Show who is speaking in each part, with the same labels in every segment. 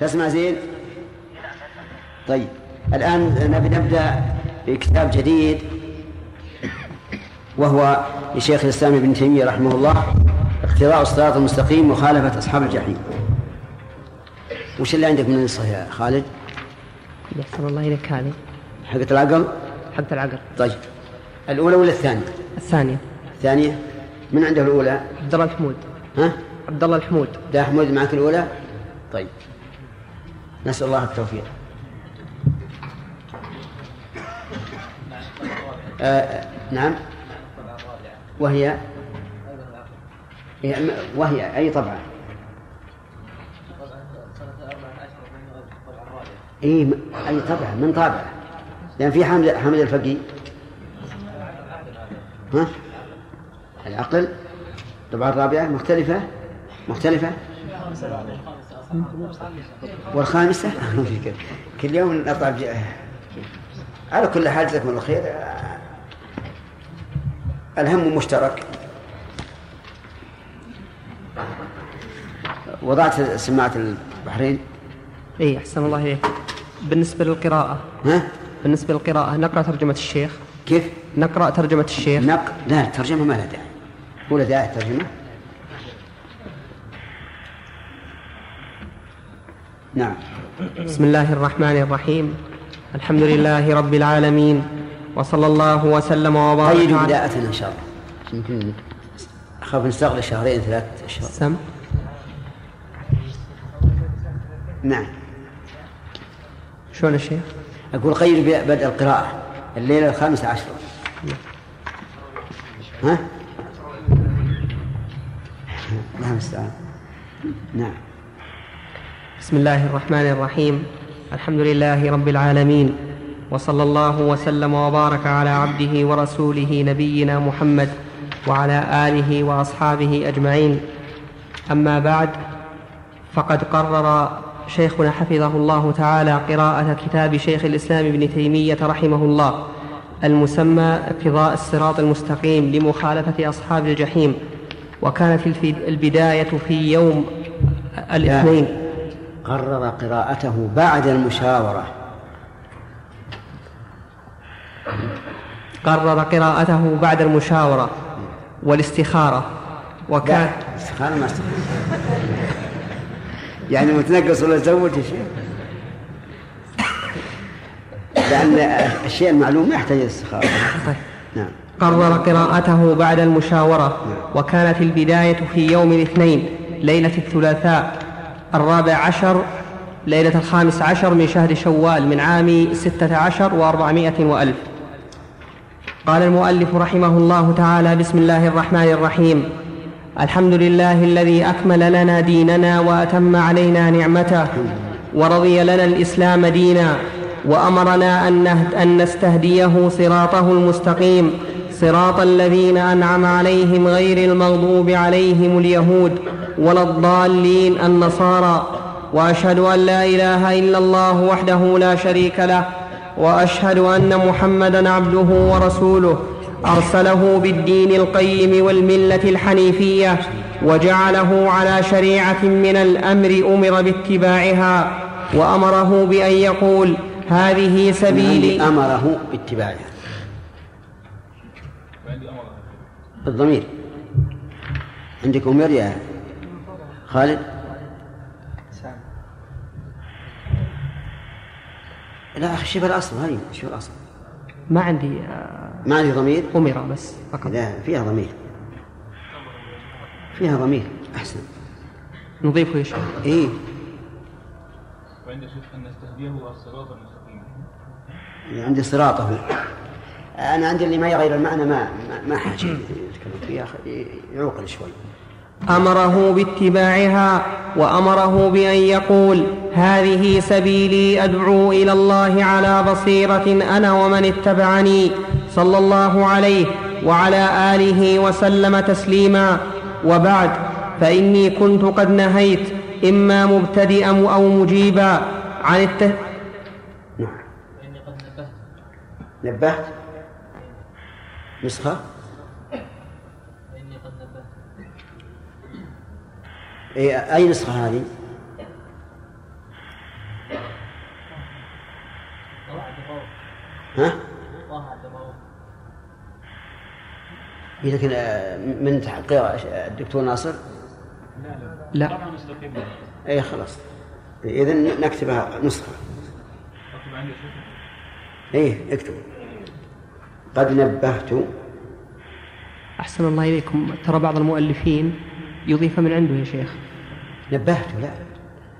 Speaker 1: تسمع زين طيب الآن نبي نبدأ بكتاب جديد وهو لشيخ الإسلام ابن تيمية رحمه الله اقتضاء الصراط المستقيم مخالفة أصحاب الجحيم وش اللي عندك من النسخة يا خالد؟
Speaker 2: يحسن الله إليك هذه
Speaker 1: حقة العقل؟
Speaker 2: حقة العقل
Speaker 1: طيب الأولى ولا الثانية؟
Speaker 2: الثانية
Speaker 1: الثانية من عنده الأولى؟
Speaker 2: عبد الله الحمود
Speaker 1: ها؟
Speaker 2: عبد الله الحمود
Speaker 1: ده حمود معك الأولى؟ طيب نسأل الله التوفيق. آه نعم. وهي؟ وهي أي طبعة إي أي طبعا من طابعه لأن في حامد حامد الفقي. ها؟ العقل. الطبعة الرابعة مختلفة. مختلفة. والخامسة؟ كل يوم نطلع على كل حال جزاكم الله خير. الهم مشترك. وضعت سماعة البحرين؟
Speaker 2: اي أحسن الله إليك. بالنسبة للقراءة.
Speaker 1: ها؟
Speaker 2: بالنسبة للقراءة نقرأ ترجمة الشيخ.
Speaker 1: كيف؟
Speaker 2: نقرأ ترجمة الشيخ.
Speaker 1: نق لا ترجمة ما لها داعي. ولا داعي الترجمة نعم.
Speaker 2: بسم الله الرحمن الرحيم. الحمد لله رب العالمين. وصلى الله وسلم وبارك
Speaker 1: قيدوا بداءتنا إن شاء الله. يمكن أخاف نستغل شهرين ثلاث أشهر.
Speaker 2: سم.
Speaker 1: نعم.
Speaker 2: شلون الشيخ؟
Speaker 1: أقول قيد بدء القراءة. الليلة الخامسة عشر. ها؟ الله المستعان نعم.
Speaker 2: بسم الله الرحمن الرحيم الحمد لله رب العالمين وصلى الله وسلم وبارك على عبده ورسوله نبينا محمد وعلى اله واصحابه اجمعين اما بعد فقد قرر شيخنا حفظه الله تعالى قراءة كتاب شيخ الإسلام ابن تيمية رحمه الله المسمى اقتضاء الصراط المستقيم لمخالفة أصحاب الجحيم وكانت البداية في يوم الاثنين
Speaker 1: قرر قراءته بعد المشاورة.
Speaker 2: قرر قراءته بعد المشاورة والاستخارة. وكان
Speaker 1: استخارة ما استخارة. يعني متنقص ولا زوج شيخ لأن الشيء المعلوم يحتاج استخارة.
Speaker 2: طيب. نعم. قرر قراءته بعد المشاورة. وكانت البداية في يوم الاثنين ليلة الثلاثاء. الرابع عشر ليلة الخامس عشر من شهر شوال من عام ستة عشر وأربعمائة وألف. قال المؤلف رحمه الله تعالى بسم الله الرحمن الرحيم. الحمد لله الذي أكمل لنا ديننا وأتم علينا نعمته ورضي لنا الإسلام دينا وأمرنا أن نستهديه صراطه المستقيم صراط الذين أنعم عليهم غير المغضوب عليهم اليهود ولا الضالين النصارى. وأشهد أن لا إله إلا الله وحده لا شريك له. وأشهد أن محمدا عبده ورسوله. أرسله بالدين القيم والملة الحنيفية. وجعله على شريعة من الأمر أمر باتباعها. وأمره بأن يقول هذه سبيلي.
Speaker 1: أمره باتباعها. الضمير. عندك أمر يا خالد؟ لا أخي شوف الأصل هاي شوف الأصل.
Speaker 2: ما عندي آه،
Speaker 1: ما عندي ضمير؟
Speaker 2: أمر بس فقط.
Speaker 1: لا فيها ضمير. فيها ضمير أحسن.
Speaker 2: نضيفه يا شيخ.
Speaker 1: إيه.
Speaker 3: وعند شيخ أن نستهديه الصراط المستقيم.
Speaker 1: عندي صراطه. أنا عندي اللي ما يغير المعنى ما ما حاجة يتكلم فيها يعوقل شوي.
Speaker 2: أمره باتباعها وأمره بأن يقول هذه سبيلي أدعو إلى الله على بصيرة أنا ومن اتبعني صلى الله عليه وعلى آله وسلم تسليما. وبعد فإني كنت قد نهيت إما مبتدئا أو مجيبا عن الت...
Speaker 1: نعم. نبهت؟ نسخة إيه أي نسخة هذه؟ ها؟ إيه، لكن آه، من تحقيق الدكتور ناصر؟
Speaker 2: لا
Speaker 3: لا
Speaker 1: اي خلاص إيه، اذا نكتبها نسخة
Speaker 3: اكتب عندي
Speaker 1: إيه اكتب قد نبهت.
Speaker 2: أحسن الله إليكم. ترى بعض المؤلفين يضيف من عنده يا شيخ.
Speaker 1: نبهت؟ لا.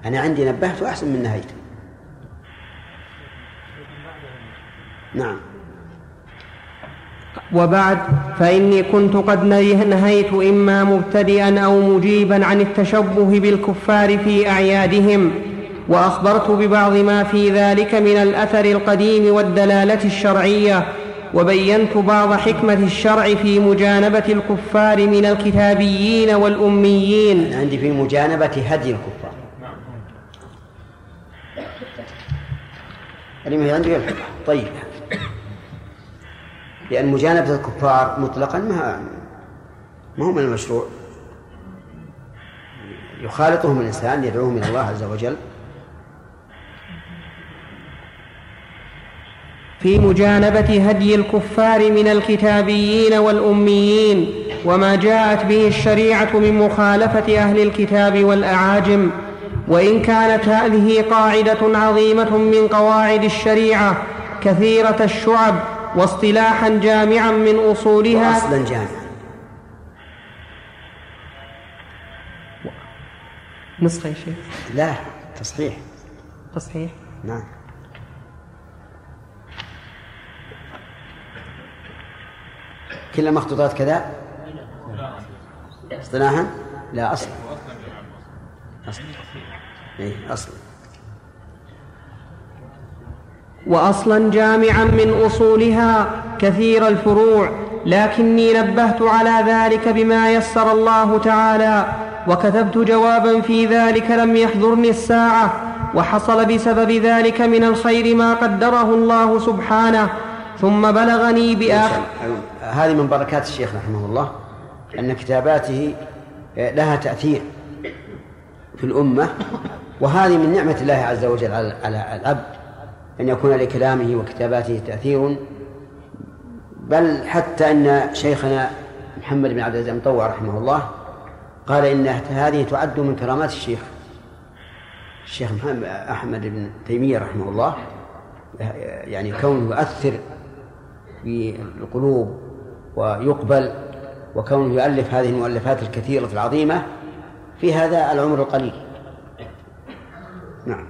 Speaker 1: أنا عندي نبهت احسن من نهيت. نعم.
Speaker 2: وبعد فإني كنت قد نهيت إما مبتدئا أو مجيبا عن التشبه بالكفار في أعيادهم وأخبرت ببعض ما في ذلك من الأثر القديم والدلالة الشرعية وبينت بعض حكمة الشرع في مجانبة الكفار من الكتابيين والأميين.
Speaker 1: عندي في مجانبة هدي الكفار. اللي هي عندي طيب. لأن مجانبة الكفار مطلقا ما ما هو من المشروع. يخالطهم الإنسان يدعوهم إلى الله عز وجل.
Speaker 2: في مجانبة هدي الكفار من الكتابيين والأميين وما جاءت به الشريعة من مخالفة أهل الكتاب والأعاجم. وإن كانت هذه قاعدة عظيمة من قواعد الشريعة كثيرة الشعب واصطلاحا جامعا من أصولها.
Speaker 1: وأصلا جامعا.
Speaker 2: نسخة يا شيخ.
Speaker 1: لا تصحيح.
Speaker 2: تصحيح.
Speaker 1: نعم. كل المخطوطات كذا؟ اصطلاحا؟ لا أصلا. أصلا. اي أصلا.
Speaker 2: واصلا جامعا من أصولها كثير الفروع لكني نبهت على ذلك بما يسر الله تعالى وكتبت جوابا في ذلك لم يحضرني الساعة وحصل بسبب ذلك من الخير ما قدره الله سبحانه ثم بلغني بآخر.
Speaker 1: هذه من بركات الشيخ رحمه الله أن كتاباته لها تأثير في الأمة وهذه من نعمة الله عز وجل على العبد أن يكون لكلامه وكتاباته تأثير. بل حتى أن شيخنا محمد بن عبد العزيز المطوع رحمه الله قال إن هذه تعد من كرامات الشيخ الشيخ محمد أحمد بن تيمية رحمه الله يعني كونه يؤثر في القلوب ويقبل وكونه يؤلف هذه المؤلفات الكثيرة العظيمة في هذا العمر القليل. نعم.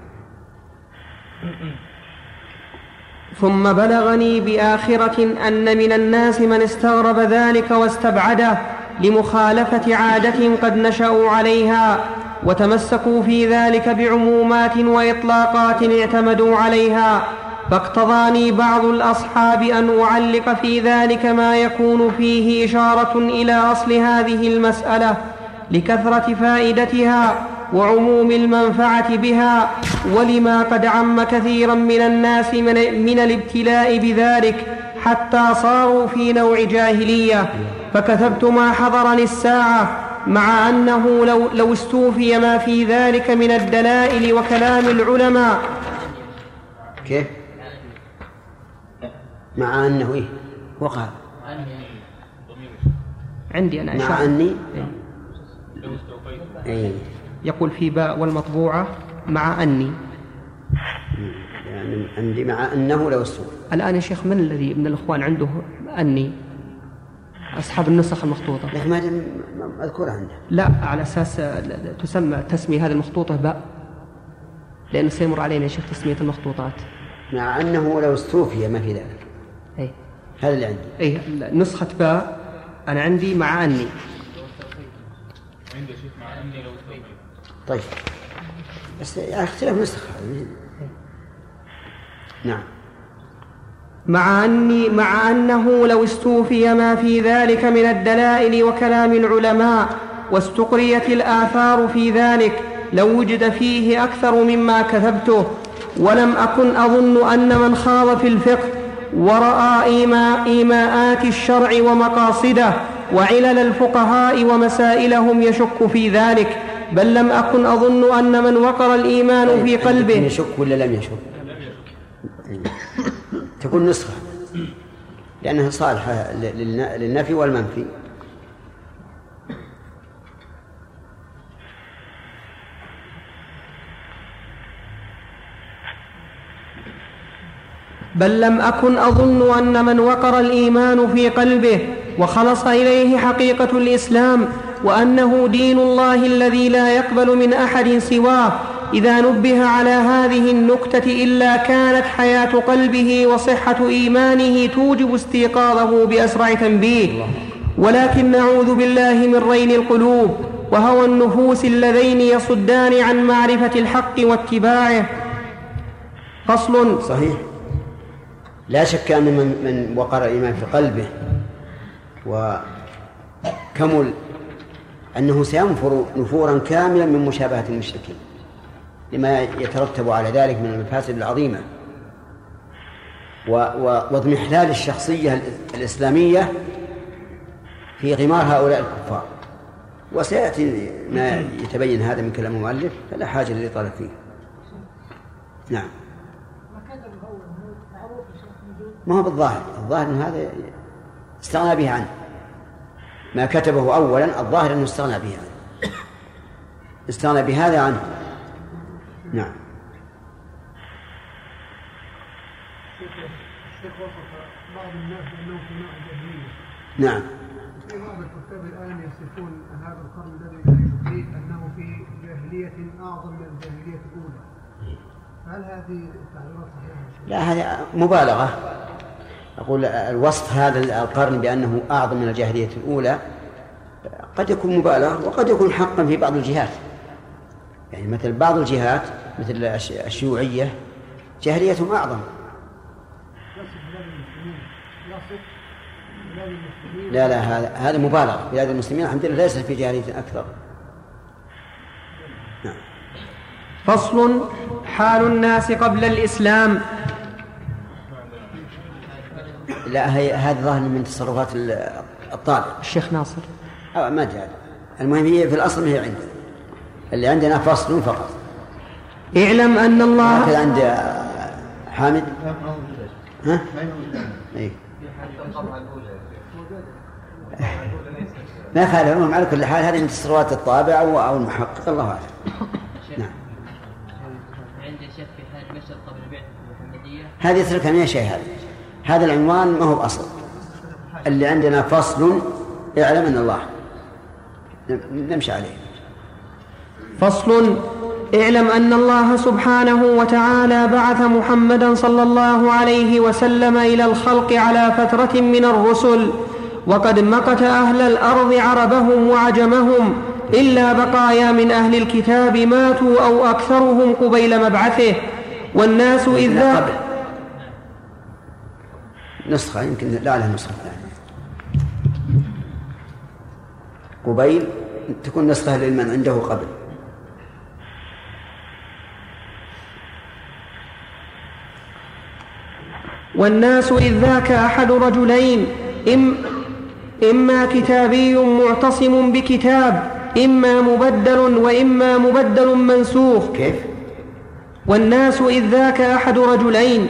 Speaker 2: ثم بلغني بآخرة أن من الناس من استغرب ذلك واستبعده لمخالفة عادة قد نشأوا عليها وتمسكوا في ذلك بعمومات وإطلاقات اعتمدوا عليها. فاقتضاني بعض الأصحاب أن أعلق في ذلك ما يكون فيه إشارة إلى أصل هذه المسألة لكثرة فائدتها وعموم المنفعة بها ولما قد عم كثيرا من الناس من, من الابتلاء بذلك حتى صاروا في نوع جاهلية فكتبت ما حضرني الساعة مع أنه لو, لو استوفي ما في ذلك من الدلائل وكلام العلماء
Speaker 1: كيف؟ مع أنه إيه؟ وقع.
Speaker 2: عندي أنا
Speaker 1: مع
Speaker 2: أشعر.
Speaker 1: أني؟
Speaker 3: لو استوفيت
Speaker 1: اي
Speaker 2: يقول في باء والمطبوعة مع أني.
Speaker 1: يعني عندي مع أنه لو استوى
Speaker 2: الآن يا شيخ من الذي من الإخوان عنده أني؟ أصحاب النسخ المخطوطة.
Speaker 1: لكن ما مذكورة عنده
Speaker 2: لا على أساس تسمى تسمي هذه المخطوطة باء. لأنه سيمر علينا يا شيخ تسمية المخطوطات.
Speaker 1: مع أنه لو استوفي ما في ذلك. هذا اللي عندي.
Speaker 2: اي نسخة باء أنا عندي مع أني.
Speaker 3: عندي شيخ مع اني لو
Speaker 1: طيب بس اختلاف نسخ نعم.
Speaker 2: مع أني مع أنه لو استوفي ما في ذلك من الدلائل وكلام العلماء واستقريت الآثار في ذلك لو وجد فيه أكثر مما كتبته ولم أكن أظن أن من خاض في الفقه ورأى إيماء إيماءات الشرع ومقاصده وعلل الفقهاء ومسائلهم يشك في ذلك بل لم أكن أظن أن من وقر الإيمان في قلبه
Speaker 1: يشك ولا لم يشك؟ تكون نسخة لأنها صالحة للنفي والمنفي
Speaker 2: بل لم أكن أظن أن من وقر الإيمان في قلبه وخلص إليه حقيقة الإسلام وأنه دين الله الذي لا يقبل من أحد سواه إذا نبه على هذه النكتة إلا كانت حياة قلبه وصحة إيمانه توجب استيقاظه بأسرع تنبيه. ولكن نعوذ بالله من رين القلوب وهوى النفوس اللذين يصدان عن معرفة الحق واتباعه. فصل
Speaker 1: صحيح. لا شك أن من, من وقر الإيمان في قلبه وكمل أنه سينفر نفورا كاملا من مشابهة المشركين لما يترتب على ذلك من المفاسد العظيمة واضمحلال الشخصية الإسلامية في غمار هؤلاء الكفار. وسيأتي ما يتبين هذا من كلام المؤلف فلا حاجة للإطالة فيه. نعم. ما هو بالظاهر. الظاهر أن هذا استغنى به عنه. ما كتبه أولا الظاهر أنه استغنى به عنه. استغنى بهذا عنه. نعم. نعم.
Speaker 4: في بعض الكتاب الآن يصفون هذا القرن الذي نعيش فيه أنه في جاهلية أعظم من الجاهلية الأولى هل هذه التعبيرات صحيحة؟
Speaker 1: لا هذه مبالغة. أقول الوصف هذا القرن بأنه أعظم من الجاهلية الأولى قد يكون مبالغة وقد يكون حقا في بعض الجهات. يعني مثل بعض الجهات مثل الشيوعية جاهليتهم أعظم. لا لا هذا هذا مبالغة. بلاد المسلمين الحمد لله ليس في جاهلية أكثر.
Speaker 2: نعم. فصل حال الناس قبل الإسلام.
Speaker 1: لا هي هذا ظاهر من تصرفات الطالب.
Speaker 2: الشيخ ناصر.
Speaker 1: أو ما ادري المهم هي في الأصل هي عندنا. اللي عندنا فصل فقط.
Speaker 2: اعلم أن الله
Speaker 1: هكذا عند حامد. ها؟ إيه؟ ما فعل المهم على كل حال هذه من تصرفات الطابع أو المحقق الله أعلم. نعم. عندي شك في حال مشهد قبل المحمديه هذه اتركها من شيء هذه؟ هذا العنوان ما هو بأصل. اللي عندنا فصل اعلم أن الله. نمشي عليه.
Speaker 2: فصل اعلم أن الله سبحانه وتعالى بعث محمدا صلى الله عليه وسلم إلى الخلق على فترة من الرسل. وقد مقت أهل الأرض عربهم وعجمهم. إلا بقايا من أهل الكتاب ماتوا أو أكثرهم قبيل مبعثه. والناس إذ ذاك
Speaker 1: نسخة يمكن لا لها نسخة ثانية قبيل تكون نسخة لمن عنده قبل.
Speaker 2: والناس إذ ذاك أحد رجلين إم إما كتابي معتصم بكتاب إما مبدل وإما مبدل منسوخ.
Speaker 1: كيف؟
Speaker 2: والناس إذ ذاك أحد رجلين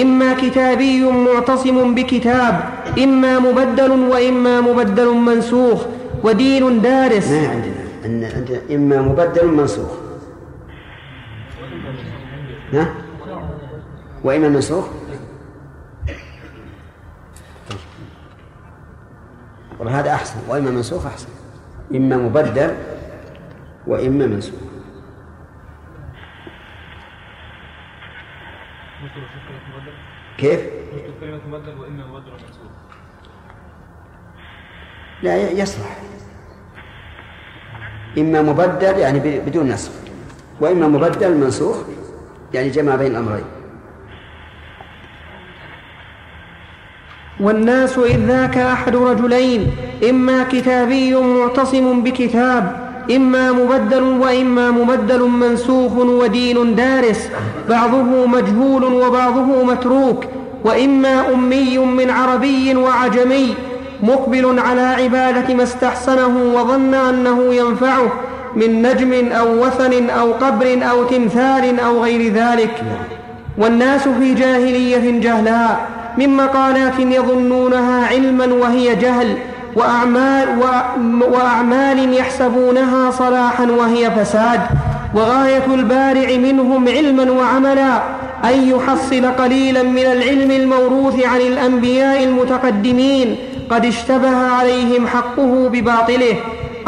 Speaker 2: إما كتابي معتصم بكتاب إما مبدل وإما مبدل منسوخ ودين دارس.
Speaker 1: ما عندنا؟ عندنا إما مبدل منسوخ. ها؟ وإما منسوخ. والله هذا أحسن. وإما منسوخ أحسن. إما مبدل وإما منسوخ. كيف؟ كلمة مبدل وإما مبدل منسوخ لا يصلح. إما مبدل يعني بدون نسخ وإما مبدل منسوخ يعني جمع بين الأمرين.
Speaker 2: والناس إذ ذاك أحد رجلين إما كتابي معتصم بكتاب إما مبدل وإما مبدل منسوخ ودين دارس بعضه مجهول وبعضه متروك وإما أمي من عربي وعجمي مقبل على عبادة ما استحسنه وظن أنه ينفعه من نجم أو وثن أو قبر أو تمثال أو غير ذلك. والناس في جاهلية جهلاء من مقالات يظنونها علما وهي جهل وأعمال, وأعمال يحسبونها صلاحا وهي فساد وغاية البارع منهم علما وعملا أن يحصل قليلا من العلم الموروث عن الأنبياء المتقدمين قد اشتبه عليهم حقه بباطله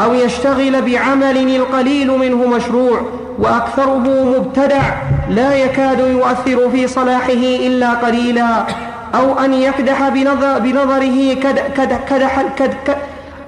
Speaker 2: أو يشتغل بعمل القليل منه مشروع وأكثره مبتدع لا يكاد يؤثر في صلاحه إلا قليلا. أو أن يكدح بنظر بنظره كد كد كدح كد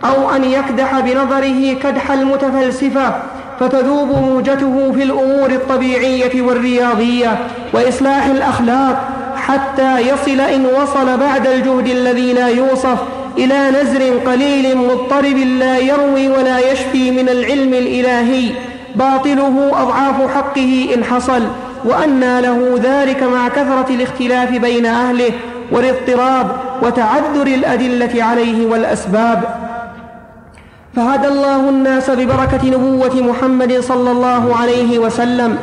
Speaker 2: أو أن يكدح بنظره كدح المتفلسفة فتذوب موجته في الأمور الطبيعية والرياضية وإصلاح الأخلاق حتى يصل إن وصل بعد الجهد الذي لا يوصف إلى نزر قليل مضطرب لا يروي ولا يشفي من العلم الإلهي. باطله أضعاف حقه إن حصل وأنى له ذلك مع كثرة الاختلاف بين أهله والاضطراب وتعذر الأدلة عليه والأسباب فهدى الله الناس ببركة نبوة محمد صلى الله عليه وسلم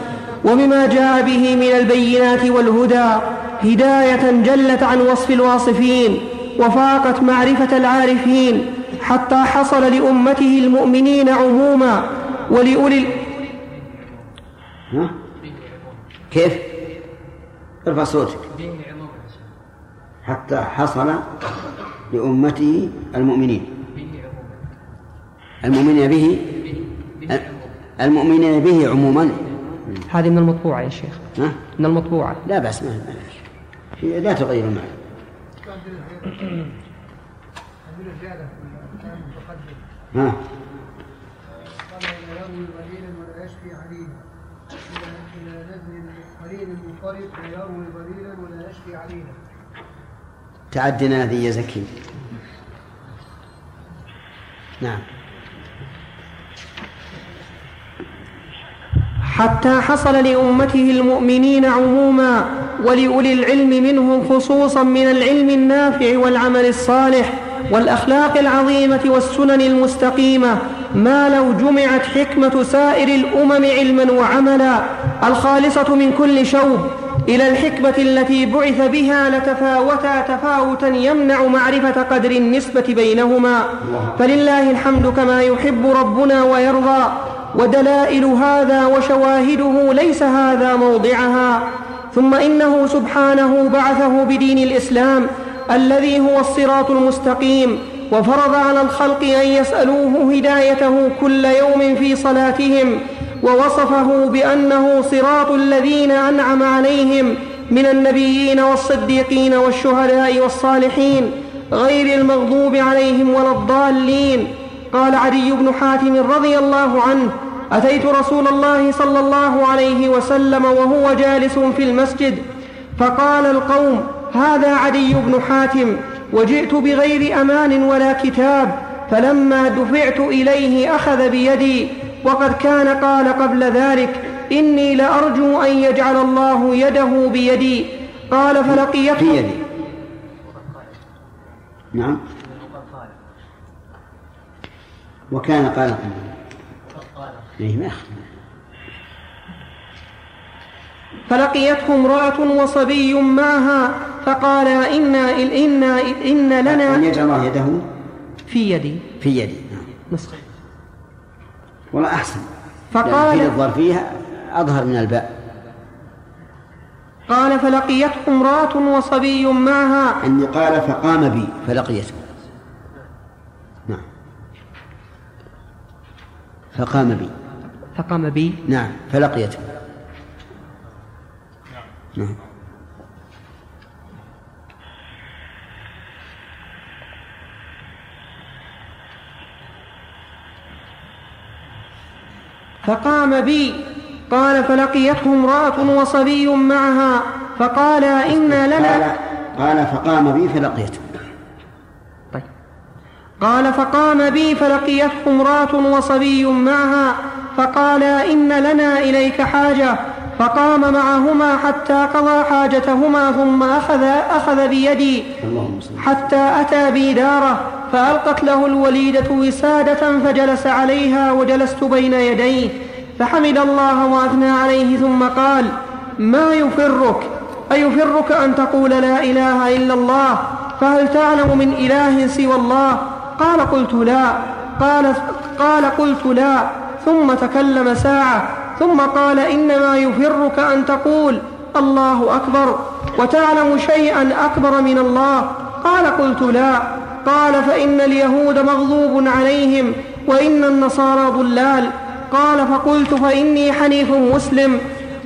Speaker 2: وبما جاء به من البينات والهدى هداية جلت عن وصف الواصفين وفاقت معرفة العارفين حتى حصل لأمته المؤمنين عموما ولأولي
Speaker 1: ها؟ كيف؟ ارفع صوتك حتى حصل لأمته المؤمنين. المؤمنين به المؤمنين به عموما.
Speaker 2: هذه من المطبوعة يا شيخ.
Speaker 1: ها؟
Speaker 2: من المطبوعة.
Speaker 1: لا بأس ما هي لا تغير المعنى
Speaker 4: عندنا زيادة في الكلام المتقدم
Speaker 1: ها
Speaker 4: قال لا يروي قليلا مضطرب لا يروي قليلا ولا يشفي عليلا
Speaker 1: تعدنا ذي يا زكي. نعم.
Speaker 2: حتى حصل لأمته المؤمنين عموما ولأولي العلم منهم خصوصا من العلم النافع والعمل الصالح والأخلاق العظيمة والسنن المستقيمة ما لو جمعت حكمة سائر الأمم علما وعملا الخالصة من كل شوب. إلى الحكمة التي بعث بها لتفاوتا تفاوتا يمنع معرفة قدر النسبة بينهما. فلله الحمد كما يحب ربنا ويرضى. ودلائل هذا وشواهده ليس هذا موضعها. ثم إنه سبحانه بعثه بدين الإسلام الذي هو الصراط المستقيم. وفرض على الخلق أن يسألوه هدايته كل يوم في صلاتهم. ووصفه بأنه صراط الذين أنعم عليهم من النبيين والصديقين والشهداء والصالحين غير المغضوب عليهم ولا الضالين. قال عدي بن حاتم رضي الله عنه أتيت رسول الله صلى الله عليه وسلم وهو جالس في المسجد فقال القوم هذا عدي بن حاتم وجئت بغير أمان ولا كتاب فلما دفعت إليه أخذ بيدي وقد كان قال قبل ذلك إني لأرجو أن يجعل الله يده بيدي. قال فلقيته.
Speaker 1: في يدي نعم. وكان قال إيه ما.
Speaker 2: فلقيته امرأة وصبي معها فقال إنا إنا إن
Speaker 1: أن
Speaker 2: لنا
Speaker 1: يجعل الله يده
Speaker 2: في يدي.
Speaker 1: في يدي. نعم.
Speaker 2: نسخة.
Speaker 1: والله أحسن.
Speaker 2: فقال-
Speaker 1: في الظرفية أظهر من الباء.
Speaker 2: قال فلقيته امرأة وصبي معها.
Speaker 1: أني قال فقام بي فلقيته نعم. فقام بي.
Speaker 2: فقام بي.
Speaker 1: نعم. فلقيته نعم.
Speaker 2: فقام بي. قال فلقيته امرأة وصبي معها. فقال إنا
Speaker 1: قال
Speaker 2: لنا
Speaker 1: قال فقام بي فلقيته.
Speaker 2: طيب. قال فقام بي فلقيته امرأة وصبي معها. فقال إن لنا إليك حاجة. فقام معهما حتى قضى حاجتهما ثم أخذ أخذ بيدي حتى أتى بي داره. فألقت له الوليدة وسادة فجلس عليها وجلست بين يديه فحمد الله وأثنى عليه ثم قال ما يفرك؟ أيفرك أن تقول لا إله إلا الله؟ فهل تعلم من إله سوى الله؟ قال قلت لا. قال, قال قلت لا. ثم تكلم ساعة ثم قال إنما يفرك أن تقول الله أكبر وتعلم شيئا أكبر من الله. قال قلت لا. قال فإن اليهود مغضوب عليهم وإن النصارى ضلال. قال فقلت فإني حنيف مسلم.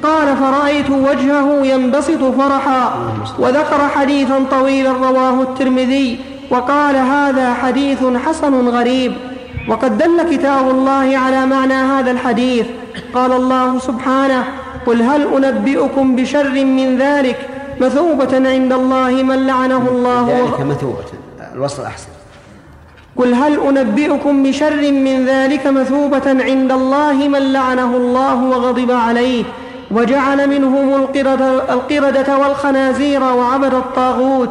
Speaker 2: قال فرأيت وجهه ينبسط فرحا. وذكر حديثا طويلا رواه الترمذي. وقال هذا حديث حسن غريب. وقد دل كتاب الله على معنى هذا الحديث. قال الله سبحانه قل هل أنبئكم بشر من ذلك؟ مثوبة عند الله من لعنه الله.
Speaker 1: ذلك مثوبة. الوصل أحسن
Speaker 2: قل هل أنبئكم بشر من ذلك مثوبة عند الله من لعنه الله وغضب عليه وجعل منهم القردة, القردة والخنازير وعبد الطاغوت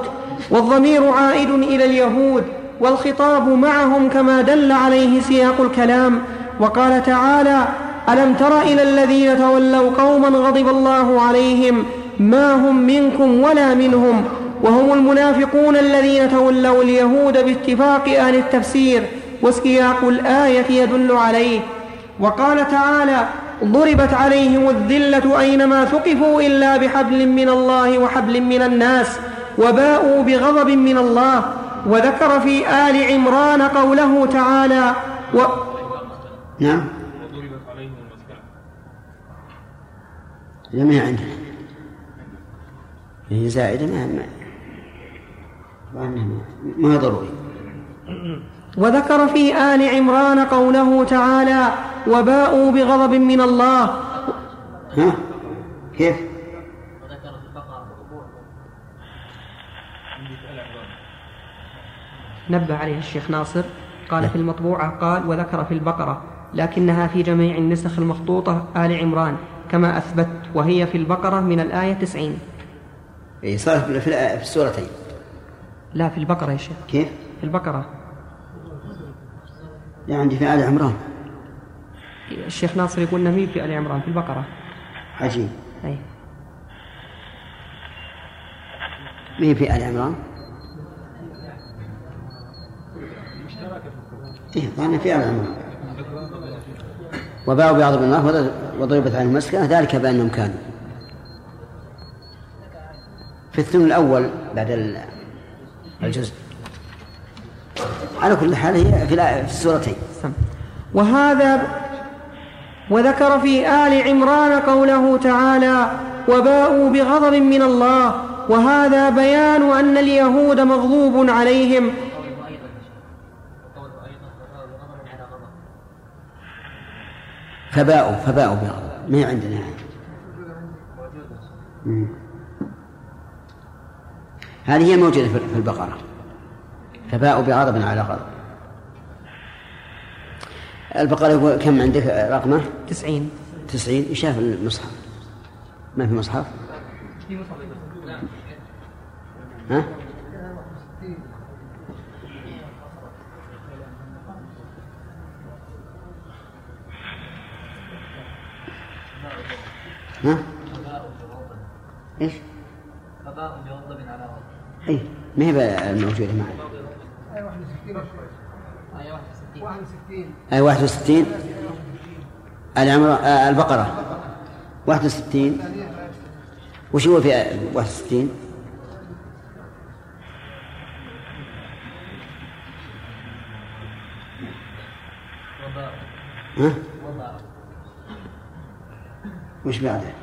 Speaker 2: والضمير عائد إلى اليهود والخطاب معهم كما دل عليه سياق الكلام وقال تعالى ألم تر إلى الذين تولوا قوما غضب الله عليهم ما هم منكم ولا منهم وهم المنافقون الذين تولوا اليهود باتفاق أهل التفسير وسياق الآية يدل عليه. وقال تعالى ضربت عليهم الذلة أينما ثقفوا إلا بحبل من الله وحبل من الناس وباءوا بغضب من الله. وذكر في آل عمران قوله تعالى و...
Speaker 1: نعم. لم هي هي زائدة ما ما ما ضروري.
Speaker 2: وذكر في آل عمران قوله تعالى وباءوا بغضب من الله.
Speaker 1: ها؟ كيف؟
Speaker 2: نبه عليه الشيخ ناصر قال في المطبوعة قال وذكر في البقرة لكنها في جميع النسخ المخطوطة آل عمران كما أثبت وهي في البقرة من الآية تسعين.
Speaker 1: إيه صارت في في السورتين.
Speaker 2: لا في البقرة يا شيخ.
Speaker 1: كيف؟
Speaker 2: في البقرة.
Speaker 1: لا عندي في آل عمران.
Speaker 2: الشيخ ناصر يقول نميل في آل عمران؟ في البقرة.
Speaker 1: عجيب.
Speaker 2: أي.
Speaker 1: مين في آل عمران؟ إيه ظن في آل عمران. وباعوا بغضب الله وضربت عليهم المسكنة ذلك بأنهم كانوا. في الثمن الأول بعد ال- الجزء. على كل حال هي في السورتين.
Speaker 2: وهذا وذكر في آل عمران قوله تعالى وباءوا بغضب من الله وهذا بيان أن اليهود مغضوب عليهم.
Speaker 1: فباءوا فباءوا بغضب. ما هي عندنا يعني. هذه هي موجودة في في البقرة فباءوا بغضب على غضب البقرة يقول كم عندك رقمه؟
Speaker 2: تسعين
Speaker 1: تسعين في المصحف؟ ما في مصحف؟ ها؟ ها؟ إيش؟
Speaker 5: قضاء بغضب على غضب
Speaker 1: اي ما هي الموجودة معي
Speaker 4: آية 61
Speaker 5: آية 61
Speaker 4: 61
Speaker 1: آية 61 آل عمران آه البقرة. 61 وش هو في آية 61
Speaker 5: وضاء
Speaker 1: ها؟ وش بعده؟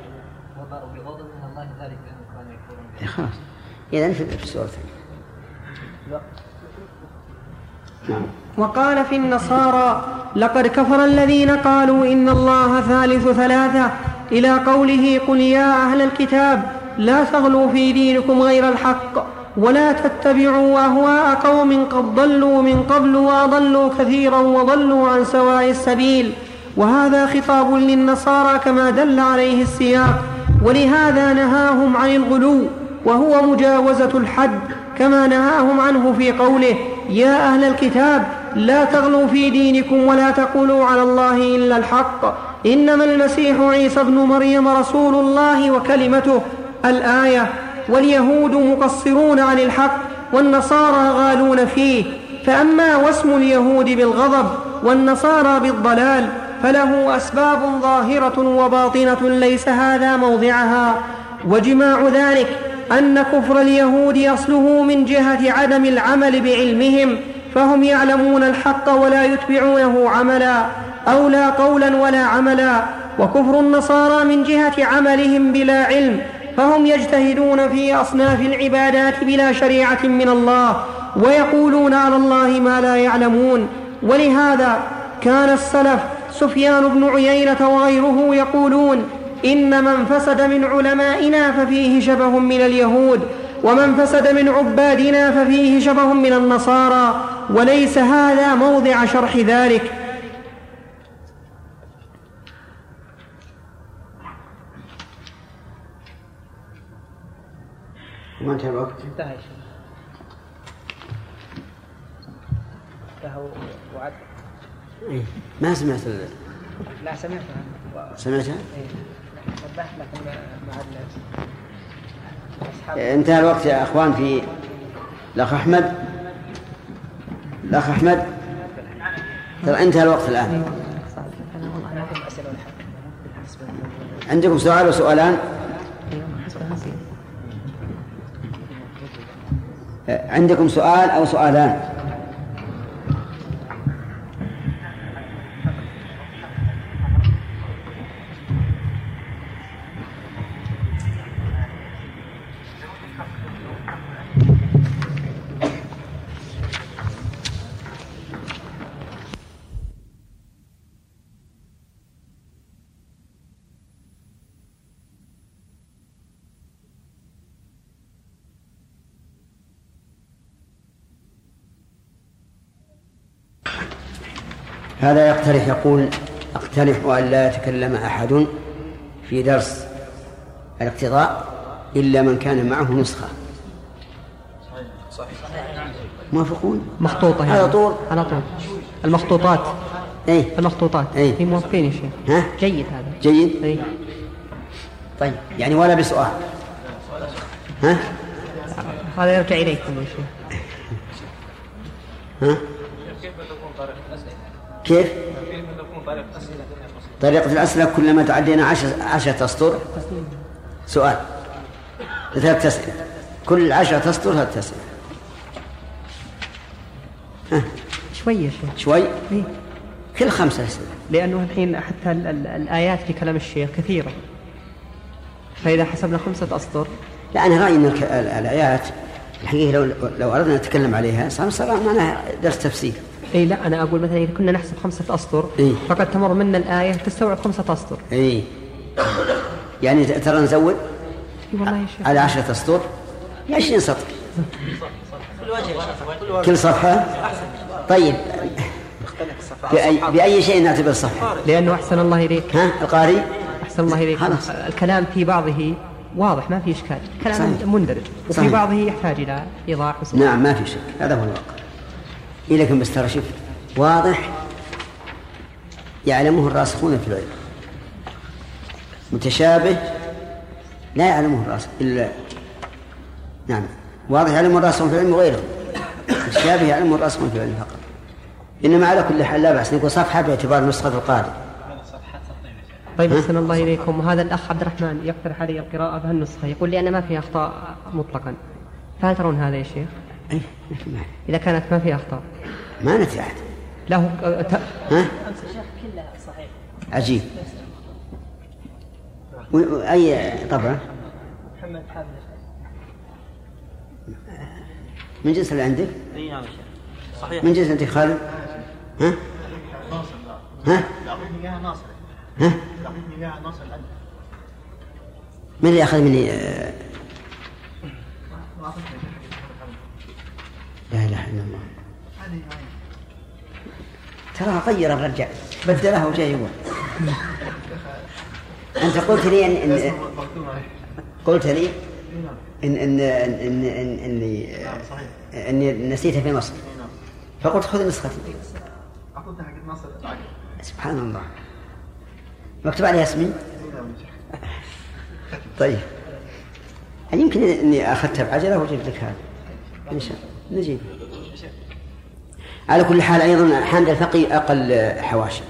Speaker 5: وضاء بغضب من الله ذلك بأنهم كانوا يكفرون
Speaker 1: إيه خلاص. إذا في في السورتين نعم.
Speaker 2: وقال في النصارى لقد كفر الذين قالوا إن الله ثالث ثلاثة. إلى قوله قل يا أهل الكتاب لا تغلوا في دينكم غير الحق ولا تتبعوا أهواء قوم قد ضلوا من قبل وأضلوا كثيرا وضلوا عن سواء السبيل. وهذا خطاب للنصارى كما دل عليه السياق ولهذا نهاهم عن الغلو. وهو مجاوزة الحد كما نهاهم عنه في قوله يا أهل الكتاب لا تغلوا في دينكم ولا تقولوا على الله إلا الحق. إنما المسيح عيسى ابن مريم رسول الله وكلمته الآية واليهود مقصرون عن الحق والنصارى غالون فيه. فأما واسم اليهود بالغضب والنصارى بالضلال فله أسباب ظاهرة وباطنة ليس هذا موضعها. وجماع ذلك أن كفر اليهود أصله من جهة عدم العمل بعلمهم فهم يعلمون الحق ولا يتبعونه عملا أو لا قولا ولا عملا. وكفر النصارى من جهة عملهم بلا علم فهم يجتهدون في أصناف العبادات بلا شريعة من الله ويقولون على الله ما لا يعلمون. ولهذا كان السلف سفيان بن عيينة وغيره يقولون إن من فسد من علمائنا ففيه شبه من اليهود ومن فسد من عبادنا ففيه شبه من النصارى وليس هذا موضع شرح ذلك.
Speaker 1: وما انتهى الوقت؟
Speaker 5: انتهى يا شيخ. انتهى وعد.
Speaker 1: إيه. ما سمعت ال-
Speaker 5: لا سمعتها
Speaker 1: سمعتها
Speaker 5: إيه.
Speaker 1: انتهى الوقت يا اخوان في الاخ احمد. الاخ احمد. ترى انتهى الوقت الان؟
Speaker 5: عندكم
Speaker 1: سؤال وسؤالان عندكم سؤال أو سؤالان؟ هذا يقترح يقول أقترح أن لا يتكلم أحد في درس الاقتضاء إلا من كان معه نسخة. موافقون؟
Speaker 2: مخطوطة
Speaker 1: على
Speaker 2: يعني.
Speaker 1: طول؟
Speaker 2: على طول. المخطوطات.
Speaker 1: إيه
Speaker 2: المخطوطات.
Speaker 1: إيه.
Speaker 2: هي موافقين يا شيخ.
Speaker 1: ها؟
Speaker 2: جيد هذا.
Speaker 1: جيد؟
Speaker 2: إي.
Speaker 1: طيب يعني ولا بسؤال. ها؟
Speaker 2: هذا يرجع إليكم يا شيخ.
Speaker 1: ها؟ كيف طريقة الأسئلة كلما تعدينا عشر عشرة أسطر. سؤال. ثلاث أسئلة. كل عشرة أسطر ثلاث أسئلة. ها.
Speaker 2: شوي
Speaker 1: شوي؟
Speaker 2: إيه.
Speaker 1: كل خمسة أسئلة.
Speaker 2: لأنه الحين حتى ال- ال- الآيات في كلام الشيخ كثيرة. فإذا حسبنا خمسة أسطر.
Speaker 1: لا أنا رأيي أن الآيات الحقيقة لو لو أردنا نتكلم عليها صار صار معناها درس تفسير.
Speaker 2: اي لا أنا أقول مثلا إذا كنا نحسب خمسة أسطر
Speaker 1: إيه.
Speaker 2: فقد تمر منا الآية تستوعب خمسة أسطر.
Speaker 1: اي يعني ترى نزود؟
Speaker 2: والله شيخ.
Speaker 1: على عشرة أسطر؟ 20 سطر. كل صفحة؟ طيب. بأي, بأي شيء نعتبر صفحة؟
Speaker 2: لأنه أحسن الله إليك.
Speaker 1: ها القاري
Speaker 2: أحسن الله إليك.
Speaker 1: خلاص.
Speaker 2: الكلام في بعضه واضح ما في إشكال. كلام
Speaker 1: صحيح.
Speaker 2: مندرج. وفي
Speaker 1: صحيح.
Speaker 2: بعضه يحتاج إيضاح وسؤال.
Speaker 1: نعم ما في شك. هذا هو الواقع. إيه لكن بس ترى شوف واضح؟ يعلمه الراسخون في العلم. متشابه؟ لا يعلمه الراسخ إلا نعم. واضح يعلمه الراسخون في العلم وغيره متشابه يعلمه الراسخون في العلم فقط. إنما على كل حال لا بأس نقول صفحة باعتبار نسخة القارئ.
Speaker 2: طيب أحسن الله إليكم. وهذا الأخ عبد الرحمن يقترح علي القراءة بهالنسخة. يقول لي أنا ما في أخطاء مطلقا. فهل ترون هذا يا شيخ؟
Speaker 1: ما-
Speaker 2: إذا كانت ما في أخطاء.
Speaker 1: ما أحد
Speaker 2: له ت-
Speaker 1: ها؟
Speaker 5: كلها صحيح
Speaker 1: عجيب. و- و- أي طبعا
Speaker 5: محمد حامد
Speaker 1: من جنس اللي عندك؟
Speaker 5: اي نعم صحيح.
Speaker 1: من جنس عندك خالد؟ ها؟ ها؟
Speaker 4: يعطيني اياها ناصر
Speaker 1: ها؟
Speaker 4: يعطيني اياها ناصر العدل
Speaker 1: من اللي أخذ مني آه، لا إله إلا الله. ترى غير الرجع. بدلها وجاي هو. أنت قلت لي إن, إن قلت لي إن إن إن إن إن إني آه، إني نسيتها في مصر. فقلت خذ نسختي. سبحان الله. مكتوب عليها اسمي؟ طيب. يمكن إني أخذتها بعجلة وجبت لك هذا. إن شاء الله. نجيب. على كل حال أيضا حامد الفقي أقل حواشي.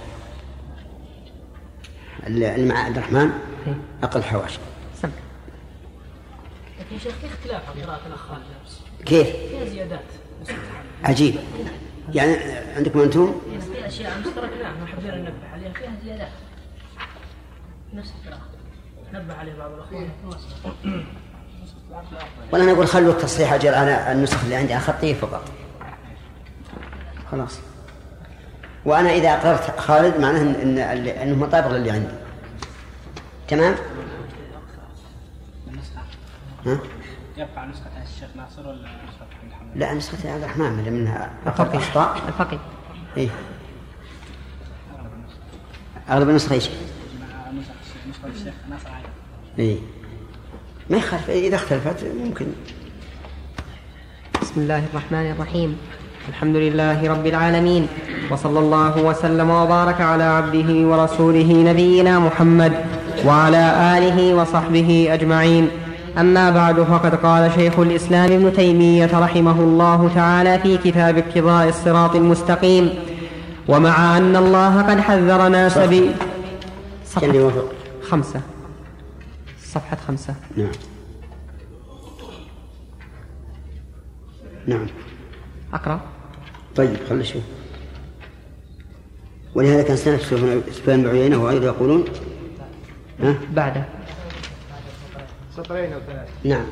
Speaker 1: اللي مع عبد الرحمن؟ أقل حواشي.
Speaker 2: سم.
Speaker 6: لكن شيخ في اختلاف عن قراءة الأخ خالد
Speaker 1: كيف؟
Speaker 6: فيها زيادات.
Speaker 1: عجيب. يعني عندكم أنتم
Speaker 6: يعني في أشياء مشتركة نعم ما حبينا ننبه عليها. فيها زيادات. نفس القراءة. نبه عليه بعض الأخوان.
Speaker 1: ولا نقول خلوا التصحيح أجل على النسخ اللي عندي على خطي فقط. خلاص. وأنا إذا أقررت خالد معناه ان إن- إنه مطابق للي عندي. تمام؟ ها؟
Speaker 7: يبقى نسخة الشيخ ناصر ولا نسخة محمد؟ حمد؟
Speaker 1: لا نسخة عبد الرحمن اللي منها أقرب اخطاء
Speaker 2: الفقي
Speaker 1: إيه. اغلب النسخة إيش؟
Speaker 7: مع نسخة الشيخ نسخة الشيخ ناصر عايد
Speaker 1: إيه. ما يخالف. إذا اختلفت ممكن.
Speaker 2: بسم الله الرحمن الرحيم. الحمد لله رب العالمين. وصلى الله وسلم وبارك على عبده ورسوله نبينا محمد وعلى آله وصحبه أجمعين. أما بعد فقد قال شيخ الإسلام ابن تيمية رحمه الله تعالى في كتاب اقتضاء الصراط المستقيم. ومع أن الله قد حذرنا سبيل
Speaker 1: كان
Speaker 2: صفحة
Speaker 1: يوافق
Speaker 2: خمسة. صفحه خمسه
Speaker 1: نعم. نعم.
Speaker 2: أقرأ.
Speaker 1: طيب خلنا نشوف. ولهذا كان سنة سفيان بن عيينة وغيره يقولون. ها؟
Speaker 2: بعده
Speaker 4: سطرين أو ثلاث
Speaker 1: نعم.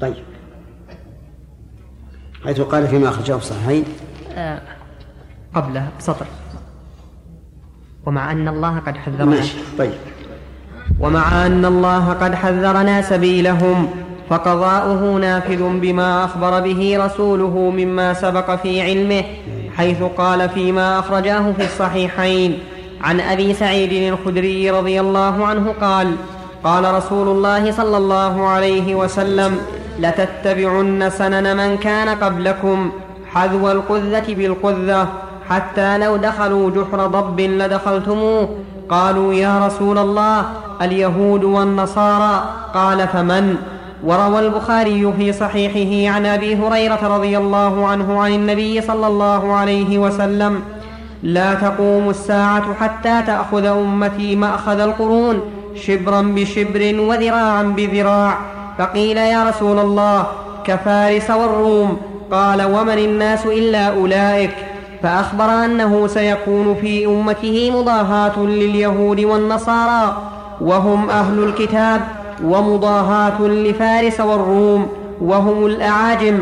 Speaker 1: طيب. حيث قال فيما أخرجه في الصحيحين.
Speaker 2: آه، قبله بسطر ومع أن الله قد حذرنا.
Speaker 1: ماشي طيب.
Speaker 2: ومع أن الله قد حذرنا سبيلهم فقضاؤه نافذ بما أخبر به رسوله مما سبق في علمه حيث قال فيما أخرجاه في الصحيحين. عن أبي سعيد الخدري رضي الله عنه قال قال رسول الله صلى الله عليه وسلم لتتبعن سنن من كان قبلكم حذو القذة بالقذة حتى لو دخلوا جحر ضب لدخلتموه. قالوا يا رسول الله اليهود والنصارى. قال فمن؟ وروى البخاري في صحيحه عن أبي هريرة رضي الله عنه عن النبي صلى الله عليه وسلم. لا تقوم الساعة حتى تأخذ أمتي مأخذ القرون شبرا بشبر وذراعا بذراع. فقيل يا رسول الله كفارس والروم؟ قال ومن الناس إلا أولئك. فأخبر أنه سيكون في أمته مضاهاة لليهود والنصارى وهم أهل الكتاب ومضاهاة لفارس والروم وهم الأعاجم.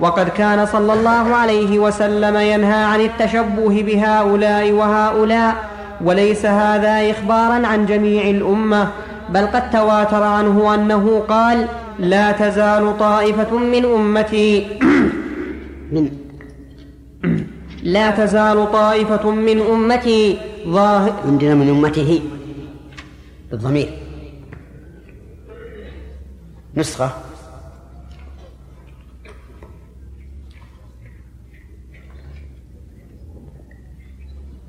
Speaker 2: وقد كان صلى الله عليه وسلم ينهى عن التشبه بهؤلاء وهؤلاء وليس هذا إخبارا عن جميع الأمة بل قد تواتر عنه أنه قال لا تزال طائفة من أمتي
Speaker 1: من
Speaker 2: لا تزال طائفة من أمتي ظاهر
Speaker 1: عندنا من أمته بالضمير. نسخة.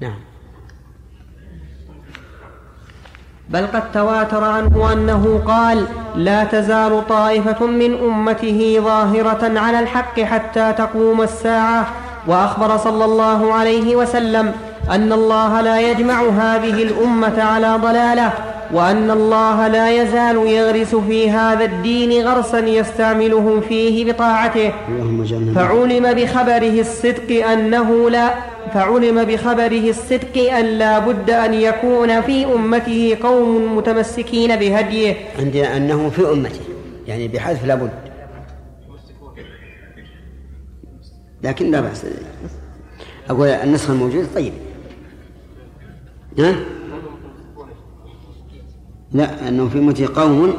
Speaker 1: نعم.
Speaker 2: بل قد تواتر عنه أنه قال لا تزال طائفة من أمته ظاهرة على الحق حتى تقوم الساعة. وأخبر صلى الله عليه وسلم أن الله لا يجمع هذه الأمة على ضلالة وأن الله لا يزال يغرس في هذا الدين غرسا يستعملهم فيه بطاعته. فعلم بخبره الصدق أنه لا فعلم بخبره الصدق أن لا بد أن يكون في أمته قوم متمسكين بهديه.
Speaker 1: عندنا أنه في أمته يعني بحذف لابد. لكن لا بأس. أقول النسخة الموجودة طيب. ها؟ لا أنه في أمته قوم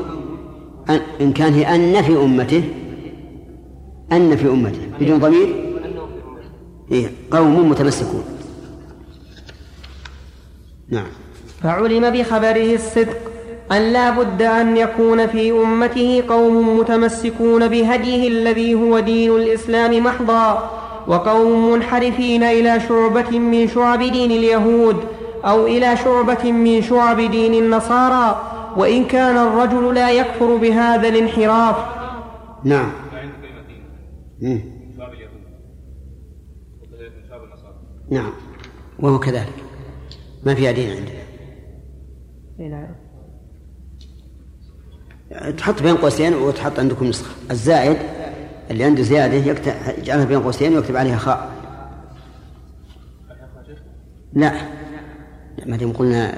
Speaker 1: إن كان هي أن في أمته أن في أمته بدون ضمير؟ إيه قوم متمسكون. نعم.
Speaker 2: فعلم بخبره الصدق. أن لا بد أن يكون في أمته قوم متمسكون بهديه الذي هو دين الإسلام محضا وقوم منحرفين إلى شعبة من شعب دين اليهود أو إلى شعبة من شعب دين النصارى وإن كان الرجل لا يكفر بهذا الانحراف.
Speaker 1: نعم. نعم. وهو كذلك. ما في دين عندنا؟
Speaker 2: أي نعم.
Speaker 1: تحط بين قوسين وتحط عندكم نسخة. الزائد اللي عنده زيادة يكتب يجعلها بين قوسين ويكتب عليها خاء. لا. ما دام قلنا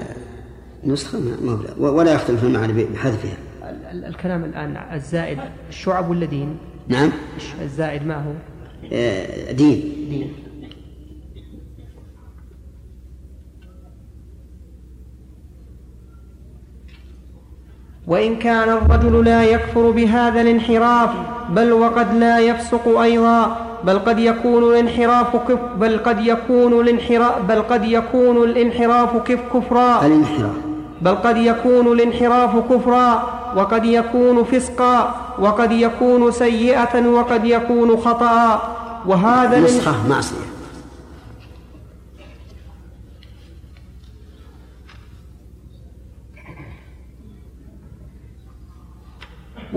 Speaker 1: نسخة ما. ولا يختلف المعنى بحذفها.
Speaker 2: ال- ال- الكلام الآن الزائد الشعب ولا دين؟
Speaker 1: نعم.
Speaker 2: الزائد ما هو؟
Speaker 1: آه، دين.
Speaker 2: دين. وإن كان الرجل لا يكفر بهذا الانحراف بل وقد لا يفسق أيضا بل قد يكون الانحراف كف بل قد يكون الانحراف بل قد يكون الانحراف كف كفرا.
Speaker 1: الانحراف.
Speaker 2: بل قد يكون الانحراف كفرا وقد يكون فسقا وقد يكون سيئة وقد يكون خطأ. وهذا
Speaker 1: نسخة معصية.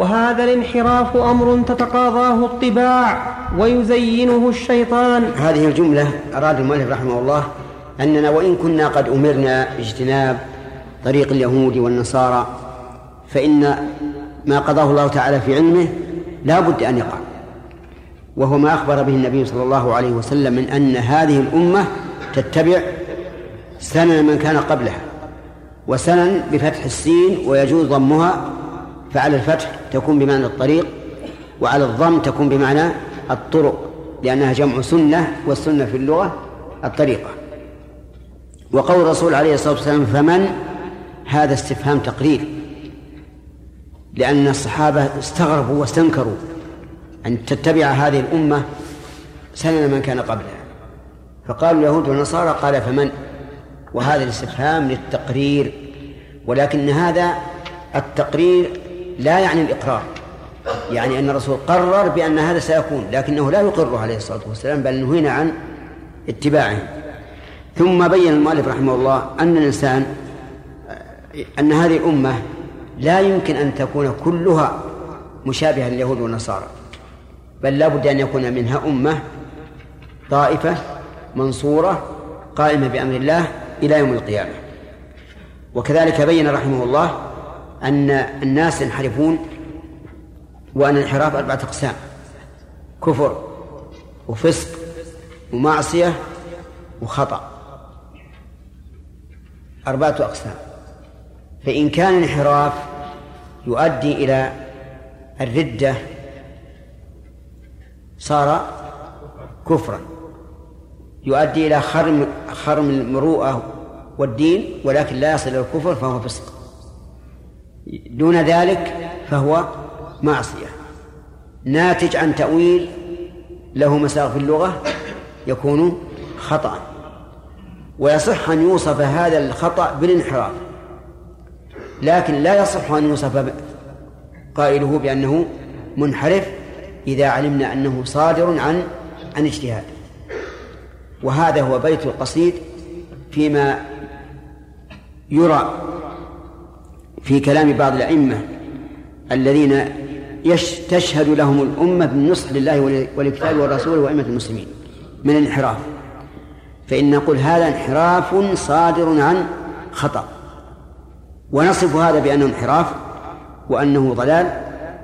Speaker 2: وهذا الانحراف أمر تتقاضاه الطباع ويزينه الشيطان.
Speaker 1: هذه الجملة أراد المؤلف رحمه الله أننا وإن كنا قد أمرنا باجتناب طريق اليهود والنصارى فإن ما قضاه الله تعالى في علمه لا بد أن يقع. وهو ما أخبر به النبي صلى الله عليه وسلم من أن هذه الأمة تتبع سنن من كان قبلها وسنن بفتح السين ويجوز ضمها فعلى الفتح تكون بمعنى الطريق وعلى الضم تكون بمعنى الطرق لأنها جمع سنة والسنة في اللغة الطريقة. وقول الرسول عليه الصلاة والسلام فمن؟ هذا استفهام تقرير لأن الصحابة استغربوا واستنكروا أن تتبع هذه الأمة سنن من كان قبلها. فقالوا اليهود والنصارى قال فمن؟ وهذا الاستفهام للتقرير ولكن هذا التقرير لا يعني الإقرار. يعني أن الرسول قرر بأن هذا سيكون لكنه لا يقر عليه الصلاة والسلام بل نهينا عن اتباعه. ثم بين المؤلف رحمه الله أن الإنسان أن هذه الأمة لا يمكن أن تكون كلها مشابهة لليهود والنصارى بل لا بد أن يكون منها أمة طائفة منصورة قائمة بأمر الله إلى يوم القيامة. وكذلك بين رحمه الله أن الناس ينحرفون وأن الانحراف أربعة أقسام كفر وفسق ومعصية وخطأ. أربعة أقسام فإن كان الانحراف يؤدي إلى الردة صار كفرا. يؤدي إلى خرم خرم المروءة والدين ولكن لا يصل إلى الكفر فهو فسق. دون ذلك فهو معصية. ناتج عن تأويل له مساغ في اللغة يكون خطأ. ويصح أن يوصف هذا الخطأ بالانحراف. لكن لا يصح أن يوصف قائله بأنه منحرف إذا علمنا أنه صادر عن عن اجتهاد. وهذا هو بيت القصيد فيما يرى في كلام بعض الأئمة الذين يش تشهد لهم الأمة بالنصح لله ولكتابه والرسول وأئمة المسلمين من الانحراف. فإن نقول هذا انحراف صادر عن خطأ. ونصف هذا بأنه انحراف وأنه ضلال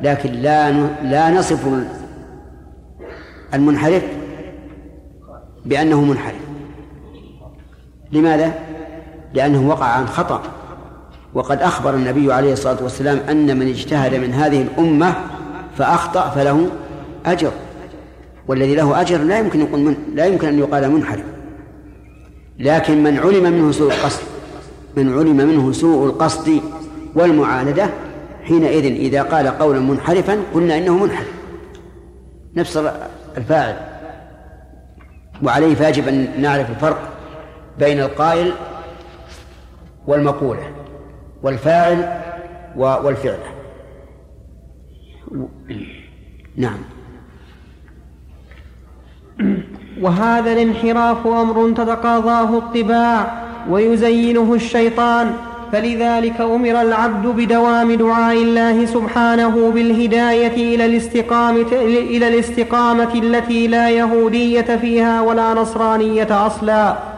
Speaker 1: لكن لا لا نصف المنحرف بأنه منحرف. لماذا؟ لأنه وقع عن خطأ. وقد أخبر النبي عليه الصلاة والسلام أن من اجتهد من هذه الأمة فأخطأ فله أجر. والذي له أجر لا يمكن يقول من لا يمكن أن يقال منحرف. لكن من علم منه سوء القصد من علم منه سوء القصد والمعاندة حينئذ إذا قال قولا منحرفا قلنا إنه منحرف. نفس الفاعل. وعليه فيجب أن نعرف الفرق بين القائل والمقولة. والفاعل والفعل. نعم.
Speaker 2: وهذا الانحراف أمر تتقاضاه الطباع ويزينه الشيطان فلذلك أمر العبد بدوام دعاء الله سبحانه بالهداية إلى الاستقامه إلى الاستقامة التي لا يهودية فيها ولا نصرانية أصلا.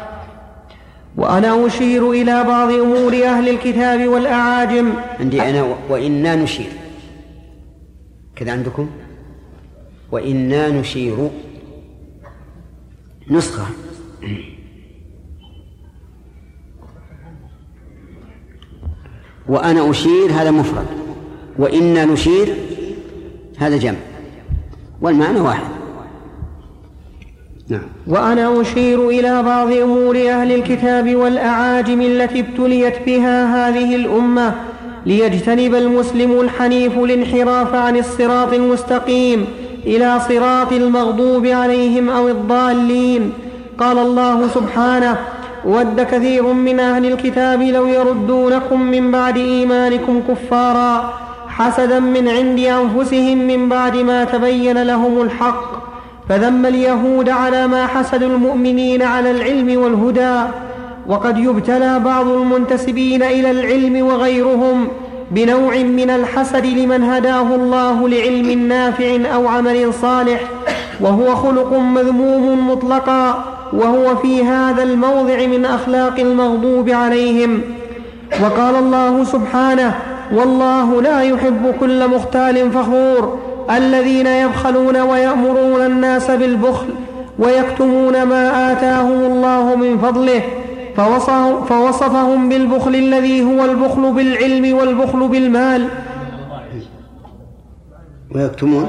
Speaker 2: وأنا أشير إلى بعض أمور أهل الكتاب والأعاجم.
Speaker 1: عندي أنا وإنا نشير. كذا عندكم؟ وإنا نشير. نسخة. وأنا أشير هذا مفرد. وإنا نشير هذا جمع. والمعنى واحد. نعم.
Speaker 2: وأنا أشير إلى بعض أمور أهل الكتاب والأعاجم التي ابتليت بها هذه الأمة ليجتنب المسلم الحنيف الانحراف عن الصراط المستقيم إلى صراط المغضوب عليهم أو الضالين. قال الله سبحانه ود كثير من أهل الكتاب لو يردونكم من بعد إيمانكم كفارا حسدا من عند أنفسهم من بعد ما تبين لهم الحق فذم اليهود على ما حسدوا المؤمنين على العلم والهدى وقد يبتلى بعض المنتسبين إلى العلم وغيرهم بنوع من الحسد لمن هداه الله لعلم نافع أو عمل صالح وهو خلق مذموم مطلقا وهو في هذا الموضع من أخلاق المغضوب عليهم. وقال الله سبحانه والله لا يحب كل مختال فخور الذين يبخلون ويأمرون الناس بالبخل ويكتمون ما آتاهم الله من فضله فوصفهم, بالبخل الذي هو البخل بالعلم والبخل بالمال.
Speaker 1: ويكتمون؟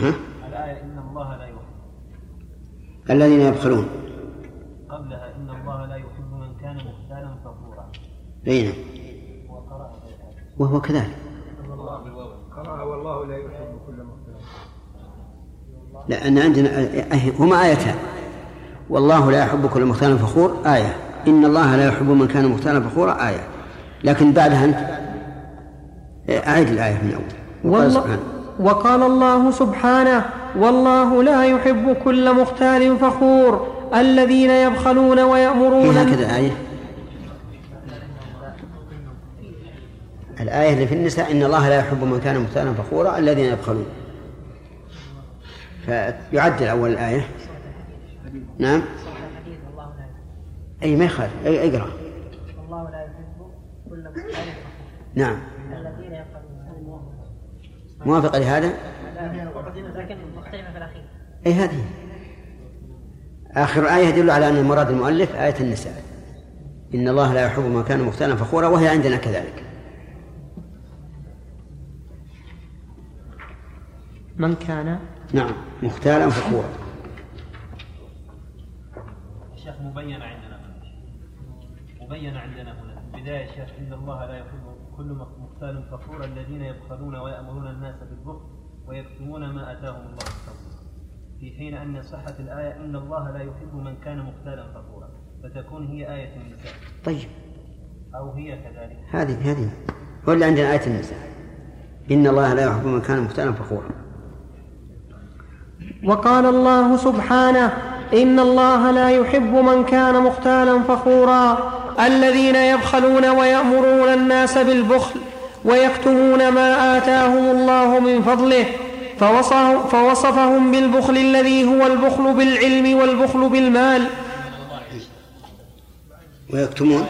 Speaker 1: ها؟
Speaker 8: الآية إن الله لا يحب
Speaker 1: الذين يبخلون.
Speaker 8: قبلها إن الله لا يحب من كان مختالا فخورا.
Speaker 1: أي نعم
Speaker 8: وقرأ
Speaker 1: وهو كذلك.
Speaker 4: قرأ والله لا يحب.
Speaker 1: لأن عندنا أه- هما آيتان. والله لا يحب كل مختال فخور آية. إن الله لا يحب من كان مختالا فخورا آية. لكن بعدها أنت أعيد الآية من أول وقال
Speaker 2: والله وقال الله سبحانه والله لا يحب كل مختال فخور الذين يبخلون ويأمرون
Speaker 1: هكذا آية. الآية اللي في النساء إن الله لا يحب من كان مختالا فخورا الذين يبخلون. فيعدل أول الآية نعم. أي ما يخالف. أي اقرأ.
Speaker 5: والله لا يحب كل
Speaker 1: نعم.
Speaker 5: الذين
Speaker 1: موافقة لهذا؟
Speaker 5: في الأخير
Speaker 1: أي هذه. آخر آية يدل على أن المراد المؤلف آية النساء. إن الله لا يحب من كان مختالا فخورا وهي عندنا كذلك.
Speaker 2: من كان
Speaker 1: نعم مختالا فخورا.
Speaker 8: الشيخ مبين عندنا مبين عندنا هنا. في البداية الشيخ إن الله لا يحب كل مختال فخور الذين يبخلون ويأمرون الناس بالبخل ويكتمون ما آتاهم الله من في حين أن صحة الآية إن الله لا يحب من كان مختالا فخورا. فتكون هي آية النساء.
Speaker 1: طيب.
Speaker 8: أو هي كذلك.
Speaker 1: هذه هذه. هو اللي عندنا آية النساء؟ إن الله لا يحب من كان مختالا فخورا.
Speaker 2: وقال الله سبحانه إن الله لا يحب من كان مختالا فخورا. الذين يبخلون ويأمرون الناس بالبخل ويكتمون ما آتاهم الله من فضله فوصف- فوصفهم بالبخل الذي هو البخل بالعلم والبخل بالمال.
Speaker 1: ويكتمون؟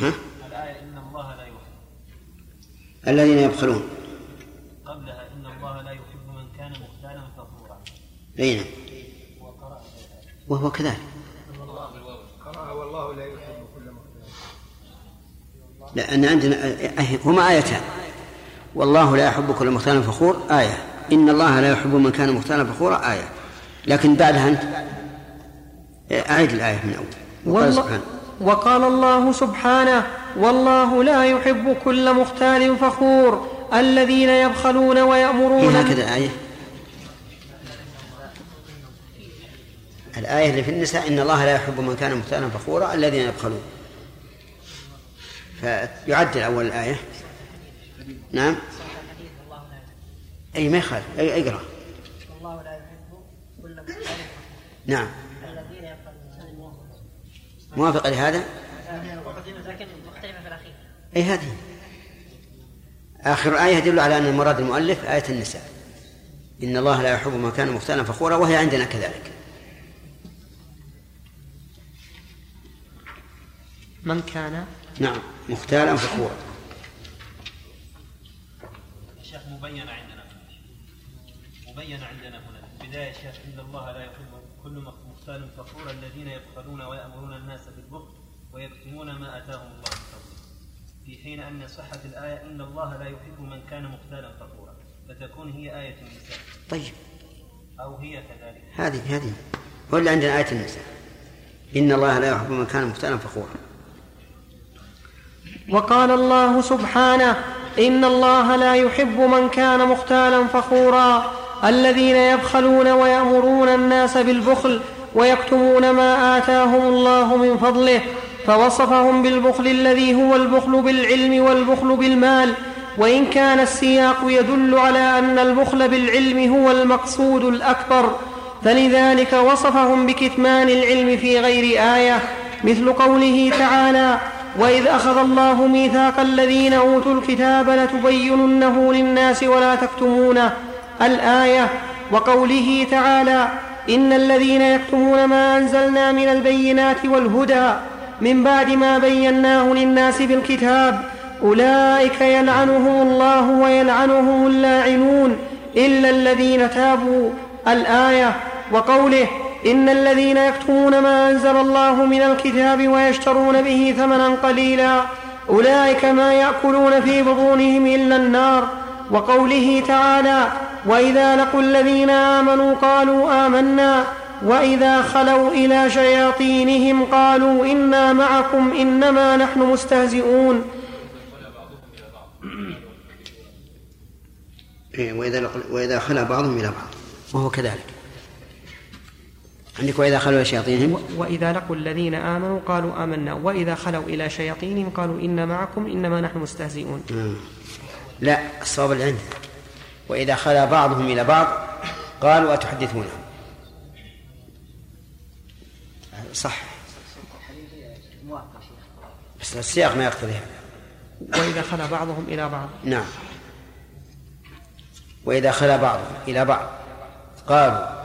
Speaker 1: ها؟
Speaker 8: الآية إن الله لا يحب.
Speaker 1: الذين يبخلون
Speaker 8: قبلها إن الله لا يحب من كان مختالا فخورا
Speaker 1: أي نعم. وهو كذلك.
Speaker 4: والله لا يحب كل
Speaker 1: لأن عندنا أه- هما آيتان. والله لا يحب كل مختال فخور آية. إن الله لا يحب من كان مختالا فخورا آية. لكن بعدها أنت أعيد الآية من أول. وقال سبحانه.
Speaker 2: وقال الله سبحانه والله لا يحب كل مختال فخور الذين يبخلون
Speaker 1: في
Speaker 2: ويامرون
Speaker 1: هكذا آية. الآية اللي في النساء إن الله لا يحب من كان مختالا فخورا الذين يبخلون. فيعدل أول الآية. نعم. أي ما يخالف. أي اقرأ
Speaker 5: والله لا يحب كل
Speaker 1: نعم.
Speaker 5: الذين يفعلون
Speaker 1: موافقة لهذا؟
Speaker 5: لكن مختلفة في الأخير
Speaker 1: أي هذه. آخر آية يدل على أن مراد المؤلف آية النساء. إن الله لا يحب من كان مختالا فخورا وهي عندنا كذلك.
Speaker 9: من كان؟
Speaker 1: نعم مختالا فخورا
Speaker 8: الشيخ مبين عندنا. مبين عندنا هنا. في البداية الشيخ إن الله لا يحب كل مختال فخور الذين يبخلون ويأمرون الناس بالبخل ويكتمون ما آتاهم الله من فضله. في حين أن صحة الآية إن الله لا يحب من كان مختالا فخورا. فتكون هي آية النساء.
Speaker 1: طيب.
Speaker 8: أو هي كذلك.
Speaker 1: هذه هذه. اللي عندنا آية النساء. إن الله لا يحب من كان مختالا فخورا.
Speaker 2: وقال الله سبحانه إن الله لا يحب من كان مختالا فخورا. الذين يبخلون ويأمرون الناس بالبخل ويكتمون ما آتاهم الله من فضله فوصفهم بالبخل الذي هو البخل بالعلم والبخل بالمال. وإن كان السياق يدل على أن البخل بالعلم هو المقصود الأكبر فلذلك وصفهم بكتمان العلم في غير آية مثل قوله تعالى وإذ أخذ الله ميثاق الذين أوتوا الكتاب لتبيننه للناس ولا تكتمونه الآية وقوله تعالى إن الذين يكتمون ما أنزلنا من البينات والهدى من بعد ما بيناه للناس في الكتاب أولئك يلعنهم الله ويلعنهم اللاعنون إلا الذين تابوا الآية وقوله إن الذين يكتمون ما أنزل الله من الكتاب ويشترون به ثمنا قليلا أولئك ما يأكلون في بطونهم إلا النار وقوله تعالى وإذا لقوا الذين آمنوا قالوا آمنا وإذا خلوا إلى شياطينهم قالوا إنا معكم إنما نحن مستهزئون
Speaker 1: إيه، وإذا وإذا خلا بعضهم إلى بعض. وهو كذلك. عندك وإذا خلوا إلى شياطينهم؟
Speaker 9: وإذا لقوا الذين آمنوا قالوا آمنا وإذا خلوا إلى شياطينهم قالوا إن معكم إنما نحن مستهزئون.
Speaker 1: لا الصواب اللي عندنا وإذا خلا بعضهم إلى بعض قالوا أتحدثونهم صح. بس السياق ما يقتضي هذا.
Speaker 9: وإذا خلا بعضهم إلى بعض.
Speaker 1: نعم. وإذا خلا بعضهم إلى بعض قالوا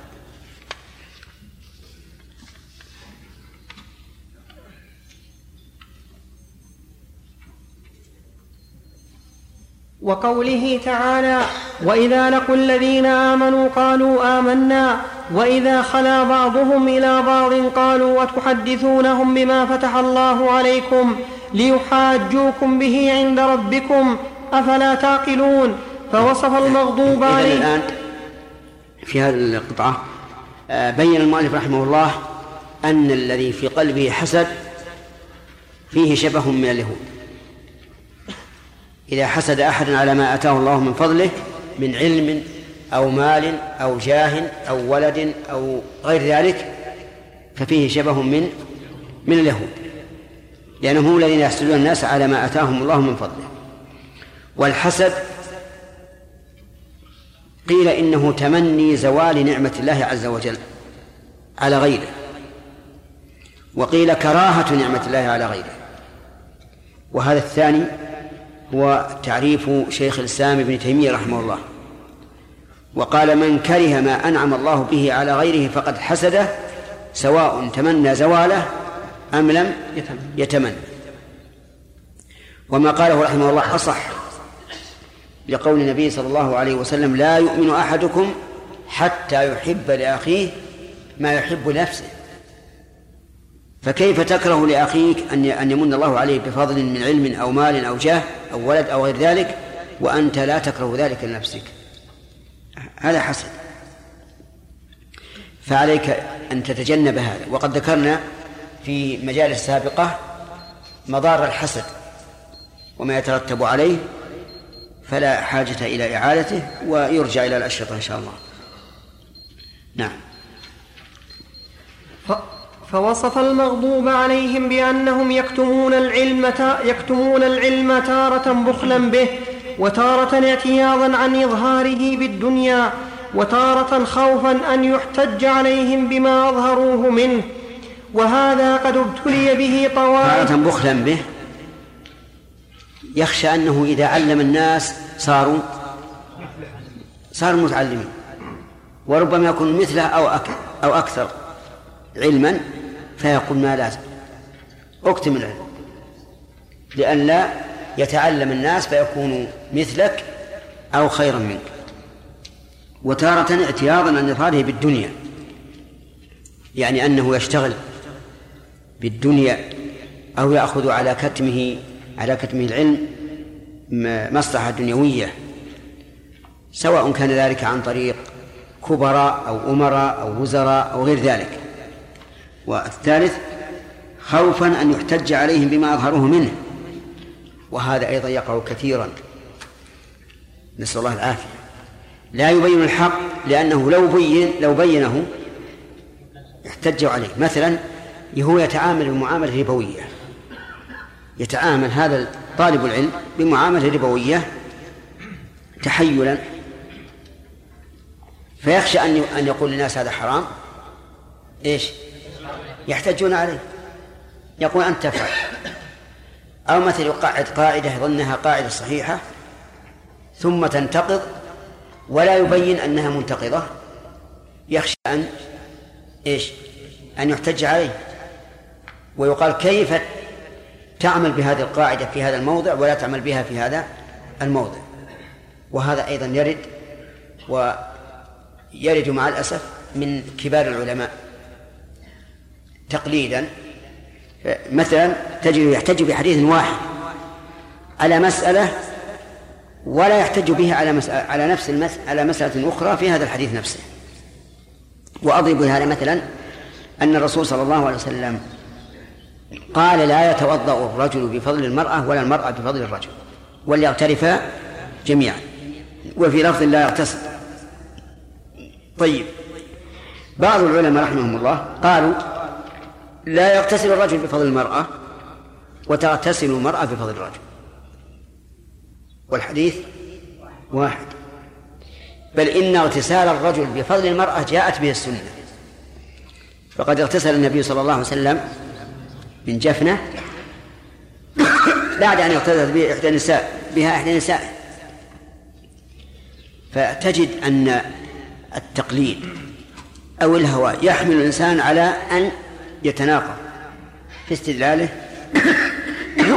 Speaker 2: وقوله تعالى واذا لقوا الذين امنوا قالوا امنا واذا خلا بعضهم إلى بعض قالوا وتحدثونهم بما فتح الله عليكم ليحاجوكم به عند ربكم افلا تعقلون فوصف المغضوب عليه
Speaker 1: الآن في هذه القطعة آه، بين المؤلف رحمه الله أن الذي في قلبه حسد فيه شبه من اليهود. إذا حسد أحد على ما آتاه الله من فضله من علم أو مال أو جاه أو ولد أو غير ذلك ففيه شبه من من اليهود. لأنهم هم الذين يحسدون الناس على ما آتاهم الله من فضله. والحسد قيل إنه تمني زوال نعمة الله عز وجل على غيره. وقيل كراهة نعمة الله على غيره. وهذا الثاني هو تعريف شيخ الإسلام ابن تيمية رحمه الله. وقال من كره ما أنعم الله به على غيره فقد حسده سواء تمنى زواله أم لم يتمنى وما قاله رحمه الله أصح لقول النبي صلى الله عليه وسلم لا يؤمن أحدكم حتى يحب لأخيه ما يحب لنفسه. فكيف تكره لأخيك أن أن يمن الله عليه بفضل من علم أو مال أو جاه أو ولد أو غير ذلك وأنت لا تكره ذلك لنفسك؟ هذا حسد. فعليك أن تتجنب هذا. وقد ذكرنا في مجالس سابقة مضار الحسد وما يترتب عليه فلا حاجة إلى إعادته ويرجع إلى الأشرطة إن شاء الله. نعم.
Speaker 10: فوصف المغضوب عليهم بأنهم يكتمون العلم. يكتمون العلم تارة بخلا به وتارة اعتياضا عن إظهاره بالدنيا وتارة خوفا أن يحتج عليهم بما أظهروه منه. وهذا قد ابتلي به طوائف.
Speaker 1: تارة بخلا به؟ يخشى أنه إذا علم الناس صاروا صاروا متعلمين. وربما يكون مثله أو أكثر. علما فيقول ما لازم أكتم العلم. لئلا يتعلم الناس فيكونوا مثلك أو خيرا منك. وتارة اعتياضا عن إظهاره بالدنيا. يعني أنه يشتغل بالدنيا أو يأخذ على كتمه على كتمه العلم مصلحة دنيوية. سواء كان ذلك عن طريق كبراء أو أمراء أو وزراء أو غير ذلك. والثالث خوفا أن يحتج عليهم بما أظهروه منه. وهذا أيضا يقع كثيرا. نسأل الله العافية. لا يبين الحق لأنه لو بين لو بينه احتجوا عليه. مثلا هو يتعامل بمعاملة ربوية. يتعامل هذا طالب العلم بمعاملة ربوية تحيلا. فيخشى أن أن يقول للناس هذا حرام. إيش؟ يحتجون عليه. يقول أنت تفعل أو مثل يقعد قاعدة يظنها قاعدة صحيحة ثم تنتقض ولا يبين أنها منتقضة. يخشى أن إيش؟ أن يحتج عليه. ويقال كيف تعمل بهذه القاعدة في هذا الموضع ولا تعمل بها في هذا الموضع. وهذا أيضا يرد ويرد مع الأسف من كبار العلماء. تقليدا مثلا تجد يحتج بحديث واحد على مسألة ولا يحتج به على مسألة على نفس. على مسألة أخرى في هذا الحديث نفسه. وأضرب لهذا مثلا أن الرسول صلى الله عليه وسلم قال لا يتوضأ الرجل بفضل المرأة ولا المرأة بفضل الرجل وليغترفا جميعا. وفي لفظ لا يغتسل. طيب. بعض العلماء رحمهم الله قالوا لا يغتسل الرجل بفضل المرأة وتغتسل المرأة بفضل الرجل. والحديث واحد. بل إن اغتسال الرجل بفضل المرأة جاءت به السنة. فقد اغتسل النبي صلى الله عليه وسلم من جفنة بعد أن اغتسلت به إحدى النساء بها إحدى النساء فتجد أن التقليد أو الهوى يحمل الإنسان على أن يتناقض في استدلاله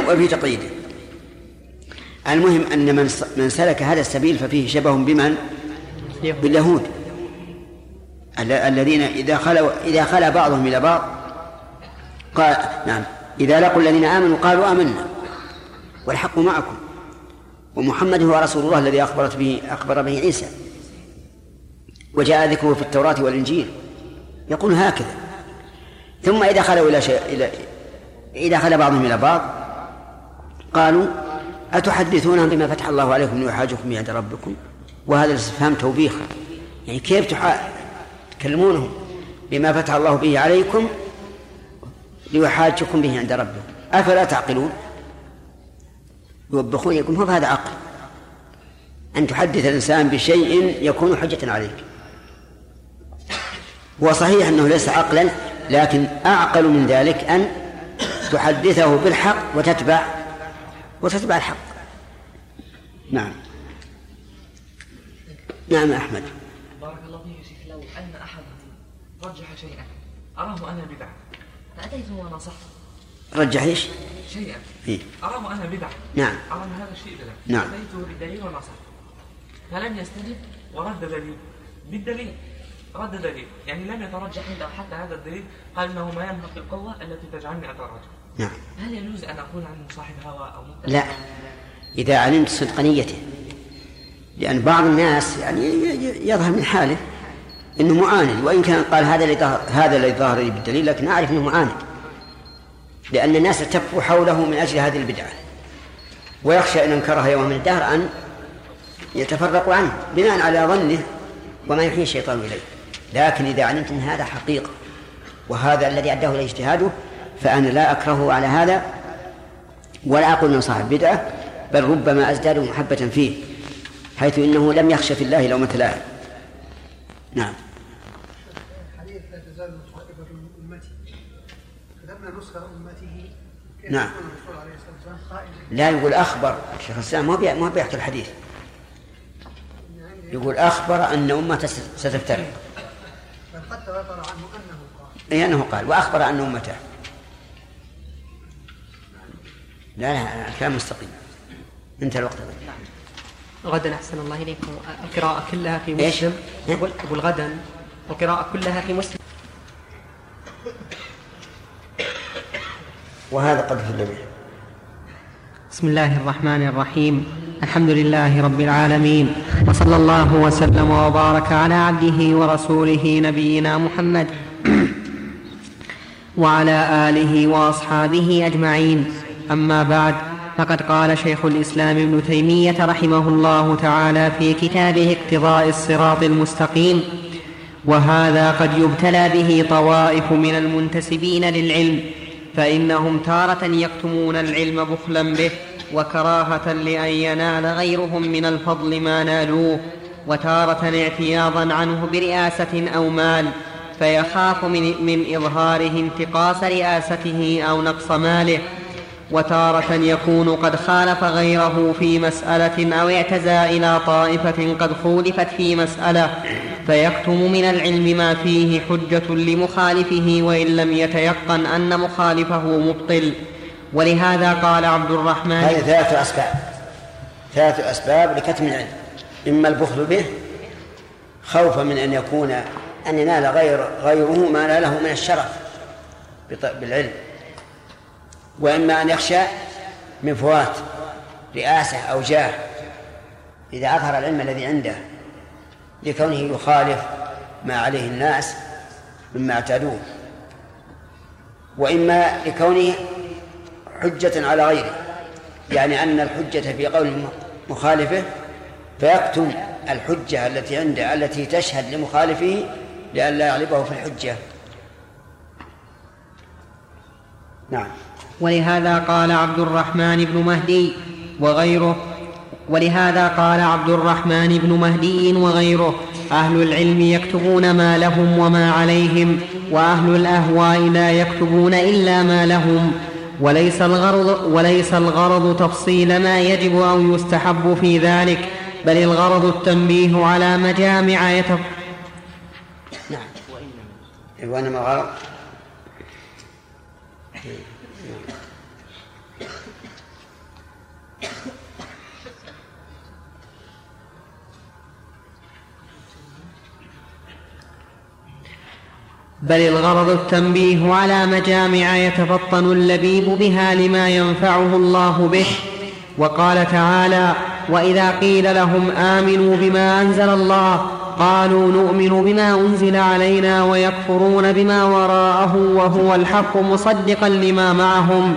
Speaker 1: وفي تقييده. المهم أن من من سلك هذا السبيل ففيه شبه بمن؟ باليهود. الذين إذا خلوا إذا خلا بعضهم إلى بعض قال نعم. إذا لقوا الذين آمنوا قالوا آمنا. والحق معكم. ومحمد هو رسول الله الذي أخبرت به أخبر به عيسى. وجاء ذكره في التوراة والإنجيل. يقول هكذا. ثم إذا خلوا إلى شيء إلى إذا خلا بعضهم إلى بعض قالوا أتحدثونهم بما فتح الله عليكم ليحاجكم عند ربكم؟ وهذا الاستفهام توبيخ. يعني كيف تكلمونهم بما فتح الله به عليكم ليحاجكم به عند ربكم؟ أفلا تعقلون؟ يوبخون يقول هو هذا عقل. أن تحدث الإنسان بشيء يكون حجة عليك. هو صحيح أنه ليس عقلا لكن أعقل من ذلك أن تحدثه بالحق وتتبع وتتبع الحق. نعم. نعم أحمد.
Speaker 11: بارك الله فيك شيخ لو أن أحدهم رجح شيئا أراه أنا بدعة فأتيته ونصحته
Speaker 1: رجح إيش؟
Speaker 11: شيئا.
Speaker 1: إيه؟
Speaker 11: أراه أنا بدعة
Speaker 1: نعم.
Speaker 11: أرى هذا الشيء بدعة
Speaker 1: نعم.
Speaker 11: أتيته بالدليل ونصحته فلم يستجب ورد دليل. بالدليل. رد دليل يعني لم يترجح عنده حتى هذا الدليل. قال إنه ما ينهض بالقوه التي تجعلني اتراجع
Speaker 1: نعم.
Speaker 11: هل يجوز أن أقول عنه صاحب هوى أو متبع؟
Speaker 1: لا. إذا علمت صدق نيته. لأن بعض الناس يعني يظهر من حاله أنه معاند. وإن كان قال هذا اللي ظهر هذا الذي ظهر لي بالدليل لكن أعرف أنه معاند. لأن الناس التفوا حوله من أجل هذه البدعة. ويخشى إن أنكرها يوم من الدهر أن يتفرق عنه بناء على ظنه وما يحيي الشيطان إليه. لكن إذا علمت أن هذا حقيقة وهذا الذي أداه إليه اجتهاده فأنا لا أكرهه على هذا ولا أقول أنه صاحب بدعة بل ربما أزداد محبة فيه حيث إنه لم يخش في الله لومة لائم. نعم.
Speaker 4: لا تزال نسخة أمته
Speaker 1: نعم. لا يقول أخبر شيخ الإسلام ما بي- ما بيحكي الحديث. يقول أخبر أن ست- ستفترق.
Speaker 4: بل قد تواتر عنه أنه قال.
Speaker 1: أي أنه قال وأخبر أن أمته لا لا كلام مستقيم. انتهى الوقت.
Speaker 2: غدا أحسن الله إليكم القراءة كلها في؟ مسلم. يقول يقول غدا. القراءة كلها في مسلم.
Speaker 1: وهذا قد في به
Speaker 2: بسم الله الرحمن الرحيم. الحمد لله رب العالمين وصلى الله وسلم وبارك على عبده ورسوله نبينا محمد وعلى آله وأصحابه أجمعين. أما بعد فقد قال شيخ الإسلام ابن تيمية رحمه الله تعالى في كتابه اقتضاء الصراط المستقيم وهذا قد يبتلى به طوائف من المنتسبين للعلم فإنهم تارة يكتمون العلم بخلا به. وكراهة لأن ينال غيرهم من الفضل ما نالوه وتارة اعتياضا عنه برئاسة أو مال فيخاف من, من إظهاره انتقاص رئاسته أو نقص ماله. وتارة يكون قد خالف غيره في مسألة أو اعتزى إلى طائفة قد خولفت في مسألة فيكتم من العلم ما فيه حجة لمخالفه وإن لم يتيقن أن مخالفه مبطل. ولهذا قال عبد الرحمن
Speaker 1: هذه ثلاثة أسباب. ثلاثة أسباب لكتم العلم. إما البخل به خوفا من أن يكون أن ينال غير غيره ما ناله من الشرف بالعلم. وإما أن يخشى من فوات رئاسة أو جاه. إذا أظهر العلم الذي عنده لكونه يخالف ما عليه الناس مما اعتادوه. وإما لكونه حجة على غيره. يعني أن الحجة في قول مخالفه فيكتم الحجة التي عنده التي تشهد لمخالفه لئلا يغلبه في الحجة. نعم.
Speaker 2: ولهذا قال عبد الرحمن بن مهدي وغيره ولهذا قال عبد الرحمن بن مهدي وغيره أهل العلم يكتبون ما لهم وما عليهم وأهل الأهواء لا يكتبون إلا ما لهم وليس الغرض وليس الغرض تفصيل ما يجب أو يستحب في ذلك بل الغرض التنبيه على مجامع يتف...
Speaker 1: نعم. وإنما الغرض
Speaker 2: بل الغرض التنبيه على مجامع يتفطن اللبيب بها لما ينفعه الله به. وقال تعالى وإذا قيل لهم آمنوا بما أنزل الله قالوا نؤمن بما أنزل علينا ويكفرون بما وراءه وهو الحق مصدقا لما معهم.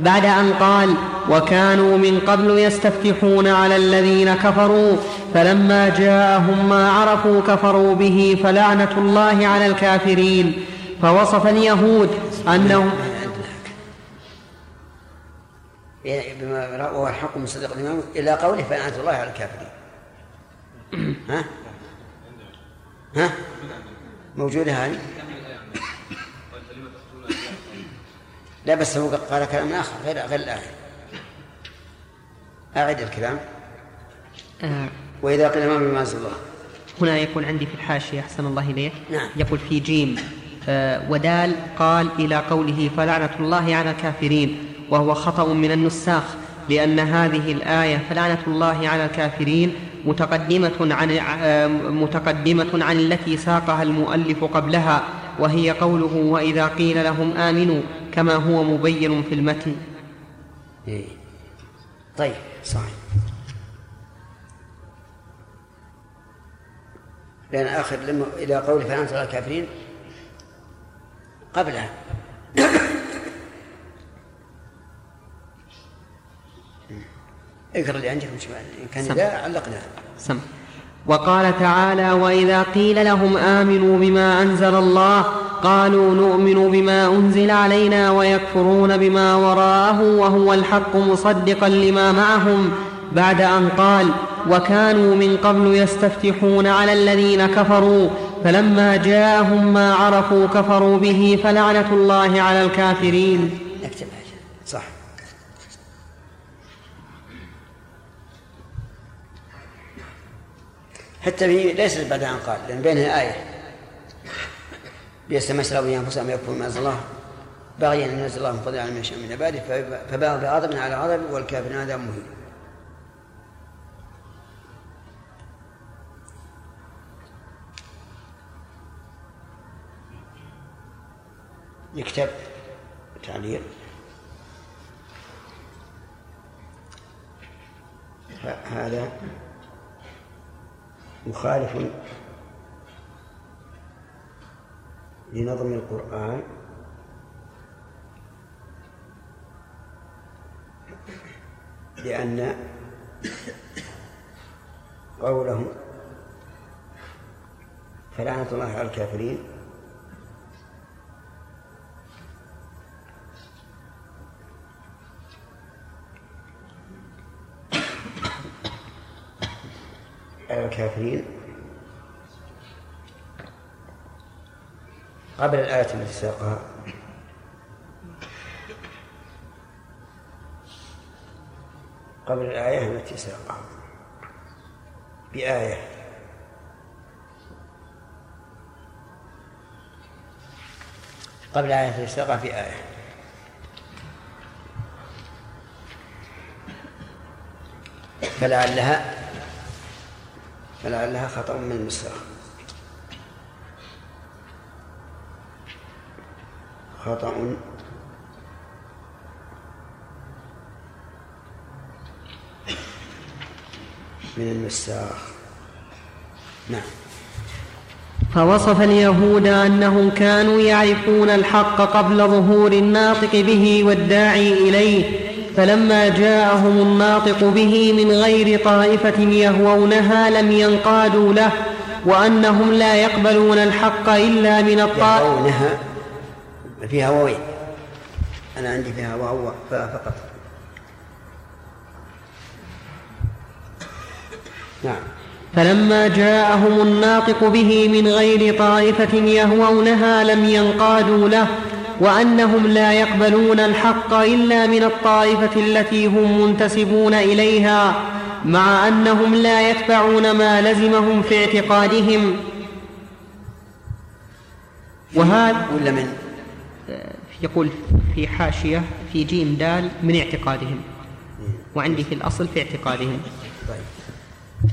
Speaker 2: بعد أن قال وكانوا من قبل يستفتحون على الذين كفروا فلما جاءهم ما عرفوا كفروا به فلعنة الله على الكافرين. فوصف اليهود أنهم
Speaker 1: بما رأوا الحق مصدق الإمام إلى قوله فلعنة الله على الكافرين. ها؟ ها؟ موجودة هذه؟ لا بس هو قال كلام آخر غير غير الآخر. أعد الكلام.
Speaker 2: آه.
Speaker 1: وإذا قيل ما بما أنزل الله.
Speaker 2: هنا يكون عندي في الحاشية أحسن الله إليك.
Speaker 1: نعم.
Speaker 2: يقول في جيم آه ودال قال إلى قوله فلعنة الله على الكافرين وهو خطأ من النساخ لأن هذه الآية فلعنة الله على الكافرين متقدمة عن آه متقدمة عن التي ساقها المؤلف قبلها وهي قوله وإذا قيل لهم آمنوا كما هو مبين في المتن.
Speaker 1: إيه. طيب. صحيح. لأن آخر لما إلى قول فلعنة على الكافرين قبلها. اقرأ اللي عندك إن كان. لا علقنا
Speaker 2: سم وقال تعالى وإذا قيل لهم آمنوا بما أنزل الله قالوا نؤمن بما أنزل علينا ويكفرون بما وراءه وهو الحق مصدقا لما معهم بعد أن قال وكانوا من قبل يستفتحون على الذين كفروا فلما جاءهم ما عرفوا كفروا به فلعنة الله على الكافرين.
Speaker 1: نكتب صح حتى في ليست بعد أن قال لأن بينها آية. بئس ما اشتروا أنفسهم يكفرون ما أنزل الله. باغيا أن ينزل الله من فضل على من يشاء من عباده فباغوا بغضب على غضب والكافرون عذاب مهين. يكتب تعليق هذا. مخالف لنظم القرآن. لأن قوله فلعنة الله على الكافرين. الكافرين. قبل الآية التي ساقها قبل الآية التي ساقها بآية. قبل الآية التي ساقها بآية. فلعلها فلعلها خطأ من المسرح خطأ. من المساخ نعم.
Speaker 2: فوصف اليهود أنهم كانوا يعرفون الحق قبل ظهور الناطق به والداعي إليه. فلما جاءهم الناطق به من غير طائفة يهوونها لم ينقادوا له وأنهم لا يقبلون الحق إلا من الطائفه
Speaker 1: يهوونها؟ فيها واوين أنا عندي فيها واو فقط. نعم.
Speaker 2: فلما جاءهم الناطق به من غير طائفة يهوونها لم ينقادوا له وأنهم لا يقبلون الحق إلا من الطائفة التي هم منتسبون إليها مع أنهم لا يتبعون ما لزمهم في اعتقادهم. وهذا
Speaker 1: ولا من؟
Speaker 2: يقول في حاشية في جيم دال من اعتقادهم وعندي في الأصل في اعتقادهم.
Speaker 1: طيب.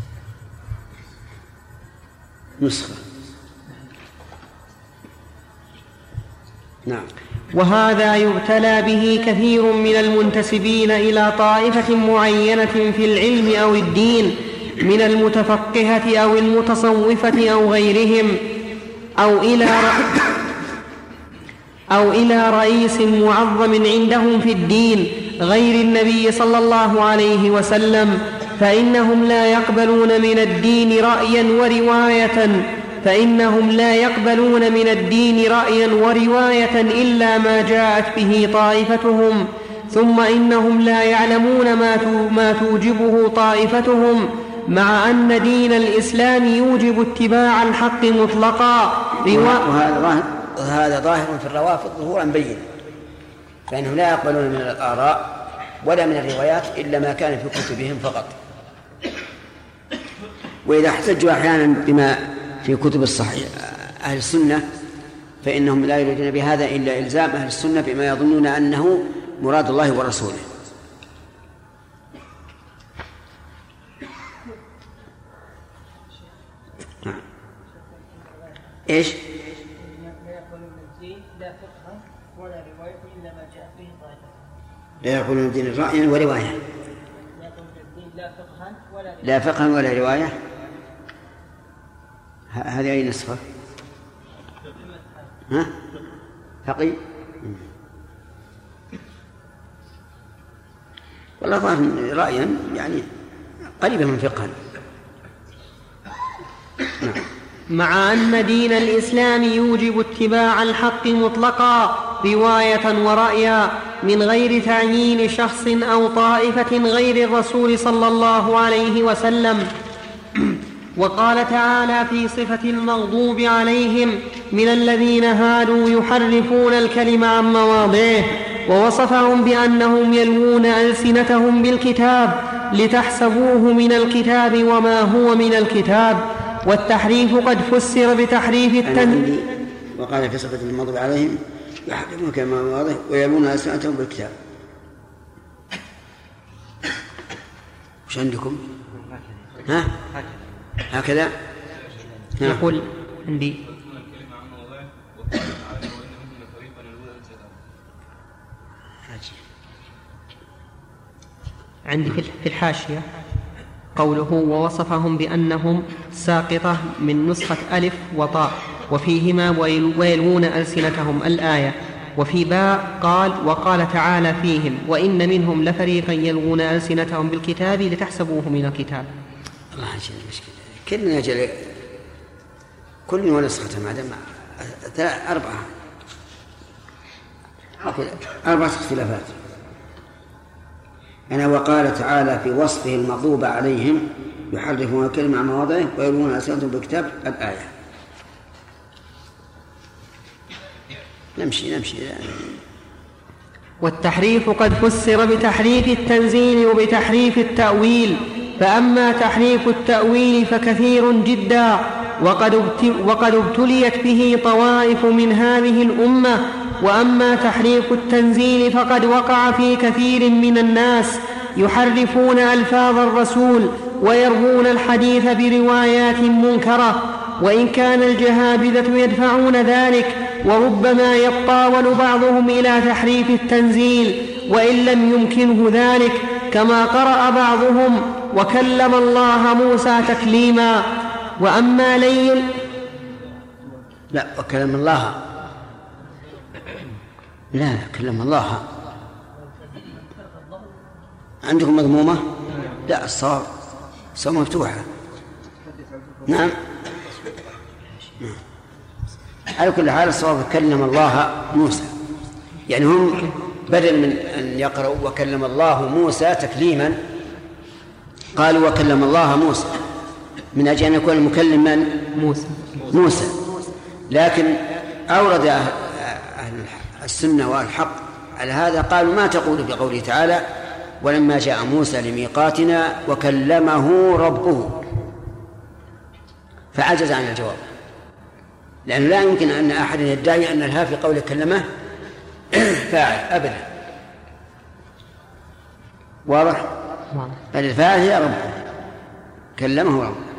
Speaker 1: نسخة. نعم.
Speaker 2: وهذا يبتلى به كثير من المنتسبين إلى طائفة معينة في العلم أو الدين من المتفقهة أو المتصوفة أو غيرهم أو إلى أو إلى رئيس معظم عندهم في الدين غير النبي صلى الله عليه وسلم فإنهم لا يقبلون من الدين رايا وروايه فإنهم لا يقبلون من الدين رأيا ورواية إلا ما جاءت به طائفتهم ثم إنهم لا يعلمون ما ما توجبه طائفتهم مع أن دين الإسلام يوجب اتباع الحق مطلقا.
Speaker 1: وهذا ظاهر هذا ظاهر في الروافض ظهورا بينا فإنهم لا يقبلون من الآراء ولا من الروايات إلا ما كان في كتبهم فقط. وإذا احتجوا أحيانا بما في كتب الصحيح أهل السنة فإنهم لا يريدون بهذا إلا إلزام أهل السنة بما يظنون أنه مراد الله ورسوله. إيش؟ لا يقولون الدين رأيا ورواية لا فقها ولا رواية. هذه أي نسخة؟ ها؟ فقي؟ والله ظاهر رأيا يعني قريبا من فقها
Speaker 2: مع أن دين الإسلام يوجب اتباع الحق مطلقا رواية ورأيا من غير تعيين شخص أو طائفة غير الرسول صلى الله عليه وسلم وقال تعالى في صفة المغضوب عليهم من الذين هادوا يحرفون الكلم عن مواضعه ووصفهم بأنهم يلوون ألسنتهم بالكتاب لتحسبوه من الكتاب وما هو من الكتاب والتحريف قد فسر بتحريف
Speaker 1: أنا
Speaker 2: التن
Speaker 1: عندي وقال في صفة المغضوب عليهم يحكمون كما واضح ويلون ألسنتهم بالكتاب وش عندكم؟ ها؟ هكذا؟ ها.
Speaker 2: يقول عندي عندي في الحاشية قوله ووصفهم بأنهم ساقطة من نسخة ألف وطاء وفيهما ويل- ويلوون ألسنتهم الآية وفي باء قال وقال تعالى فيهم وإن منهم لفريقا يلوون ألسنتهم بالكتاب لتحسبوه من الكتاب
Speaker 1: الله المشكلة كلنا يجعل كل ونسخة ما دام أربعة؟ أربعة اختلافات. أنا وقال تعالى في وصفه المغضوب عليهم يحرفون الكلمة عن مواضعه ويلوون ألسنتهم بالكتاب الآية. نمشي نمشي.
Speaker 2: والتحريف قد فسر بتحريف التنزيل وبتحريف التأويل. فأما تحريف التأويل فكثير جدا وقد ابت- وقد ابتليت به طوائف من هذه الأمة وأما تحريف التنزيل فقد وقع في كثير من الناس يحرفون ألفاظ الرسول ويروون الحديث بروايات منكرة وإن كان الجهابذة يدفعون ذلك وربما يطاول بعضهم إلى تحريف التنزيل وإن لم يمكنه ذلك كما قرأ بعضهم وكلم الله موسى تكليما. وأما ليل
Speaker 1: لا وكلم الله. لا كلم الله. عندكم مضمومة لا الصواب الصواب مفتوحة نعم. نعم. على كل حال الصواب كلم الله موسى. يعني هم بدل من أن يقرأوا وكلم الله موسى تكليما قالوا وكلم الله موسى. من أجل أن يكون المكلم من؟
Speaker 2: موسى.
Speaker 1: موسى. لكن أورد أهل أهل السنة والحق على هذا قالوا ما تقول بقوله تعالى ولما جاء موسى لميقاتنا وكلمه ربه فعجز عن الجواب. لأنه لا يمكن أن أحد يدعي أن الها في قوله كلمه فاعل أبدا. واضح؟ بل الفاعل هي ربه كلمه ربه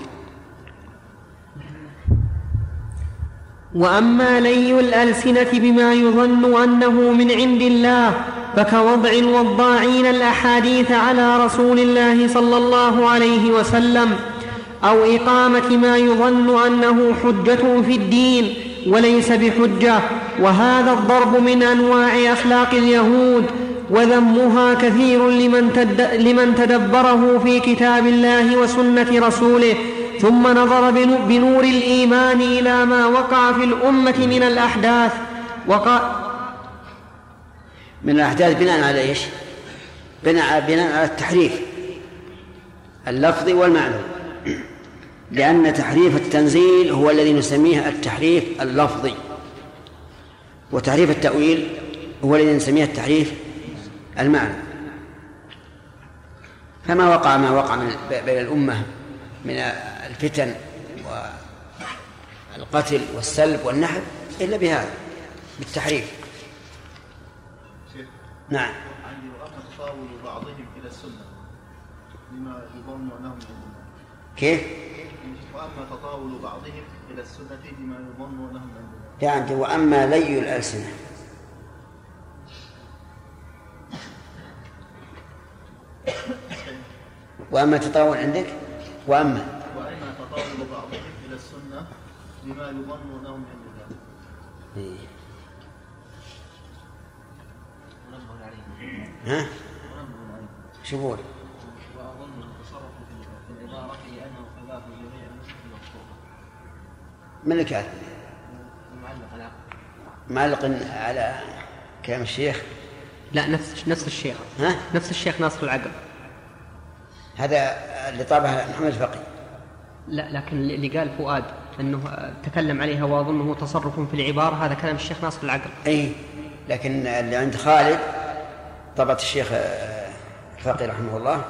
Speaker 2: وأما لي الألسنة بما يظن أنه من عند الله فكوضع الوضاعين الأحاديث على رسول الله صلى الله عليه وسلم أو إقامة ما يظن أنه حجة في الدين وليس بحجة. وهذا الضرب من أنواع أخلاق اليهود وذمها كثير لمن, تد لمن تدبره في كتاب الله وسنة رسوله ثم نظر بنو- بنور الإيمان إلى ما وقع في الأمة من الأحداث وقال
Speaker 1: من الأحداث بناء على إيش؟ بناء بناء على التحريف اللفظي والمعنوي لأن تحريف التنزيل هو الذي نسميه التحريف اللفظي وتحريف التأويل هو الذي نسميه التحريف المعنى. فما وقع ما وقع من بين الأمة من الفتن والقتل والسلب والنحب إلا بهذا بالتحريف. نعم.
Speaker 12: عندي وأما تطاول بعضهم إلى السنة لما يظن أنهم
Speaker 1: كيف؟
Speaker 12: وأما تطاول بعضهم إلى السنة لما يظن أنهم عندنا
Speaker 1: لا عندي وأما لي الألسنة. وأما تطاول عندك وأما
Speaker 12: وأما تطاول بعضهم إلى السنة لما يظن أنهم عندنا
Speaker 1: إيه. ها؟ بقول؟
Speaker 6: وأظن التصرف في العبارة لأنه خلاف جميع
Speaker 1: من اللي كاتب؟
Speaker 6: المعلق العقل
Speaker 1: معلق على كلام الشيخ
Speaker 13: لا نفس نفس الشيخ.
Speaker 1: ها؟
Speaker 13: نفس الشيخ ناصر العقل.
Speaker 1: هذا اللي طابها محمد الفقي.
Speaker 13: لا لكن اللي قال فؤاد إنه تكلم عليها وأظنه تصرف في العبارة هذا كلام الشيخ ناصر العقل.
Speaker 1: اي لكن اللي عند خالد طبعة الشيخ آه، الفقي رحمه الله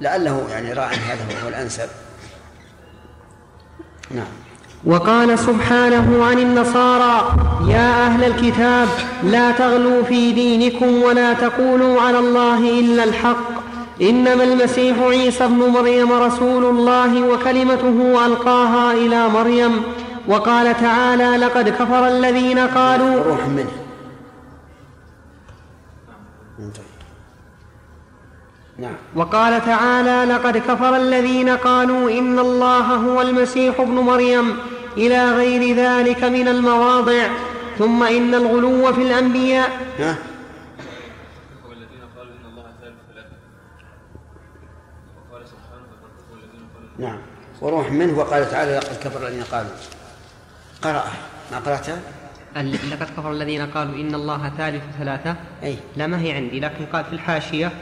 Speaker 1: لعله يعني رأى أن هذا هو الأنسب. نعم.
Speaker 2: وقال سبحانه عن النصارى يا أهل الكتاب لا تغلوا في دينكم ولا تقولوا على الله إلا الحق. إنما المسيح عيسى ابن مريم رسول الله وكلمته ألقاها إلى مريم. وقال تعالى لقد كفر الذين قالوا
Speaker 1: روح منه. نعم.
Speaker 2: وقال تعالى لقد كفر الذين قالوا إن الله هو المسيح ابن مريم إلى غير ذلك من المواضع ثم إن الغلو في الأنبياء.
Speaker 1: ها؟
Speaker 3: والذين قالوا ان الله ثالث ثلاثة وقال سبحانه لقد كفر الذين قالوا
Speaker 1: نعم. وروح منه وقال تعالى لقد كفر الذين قالوا. قرأ. ما قرأتها؟
Speaker 13: لقد كفر الذين قالوا إن الله ثالث ثلاثة.
Speaker 1: أي.
Speaker 13: لا ما هي عندي لكن قال في الحاشية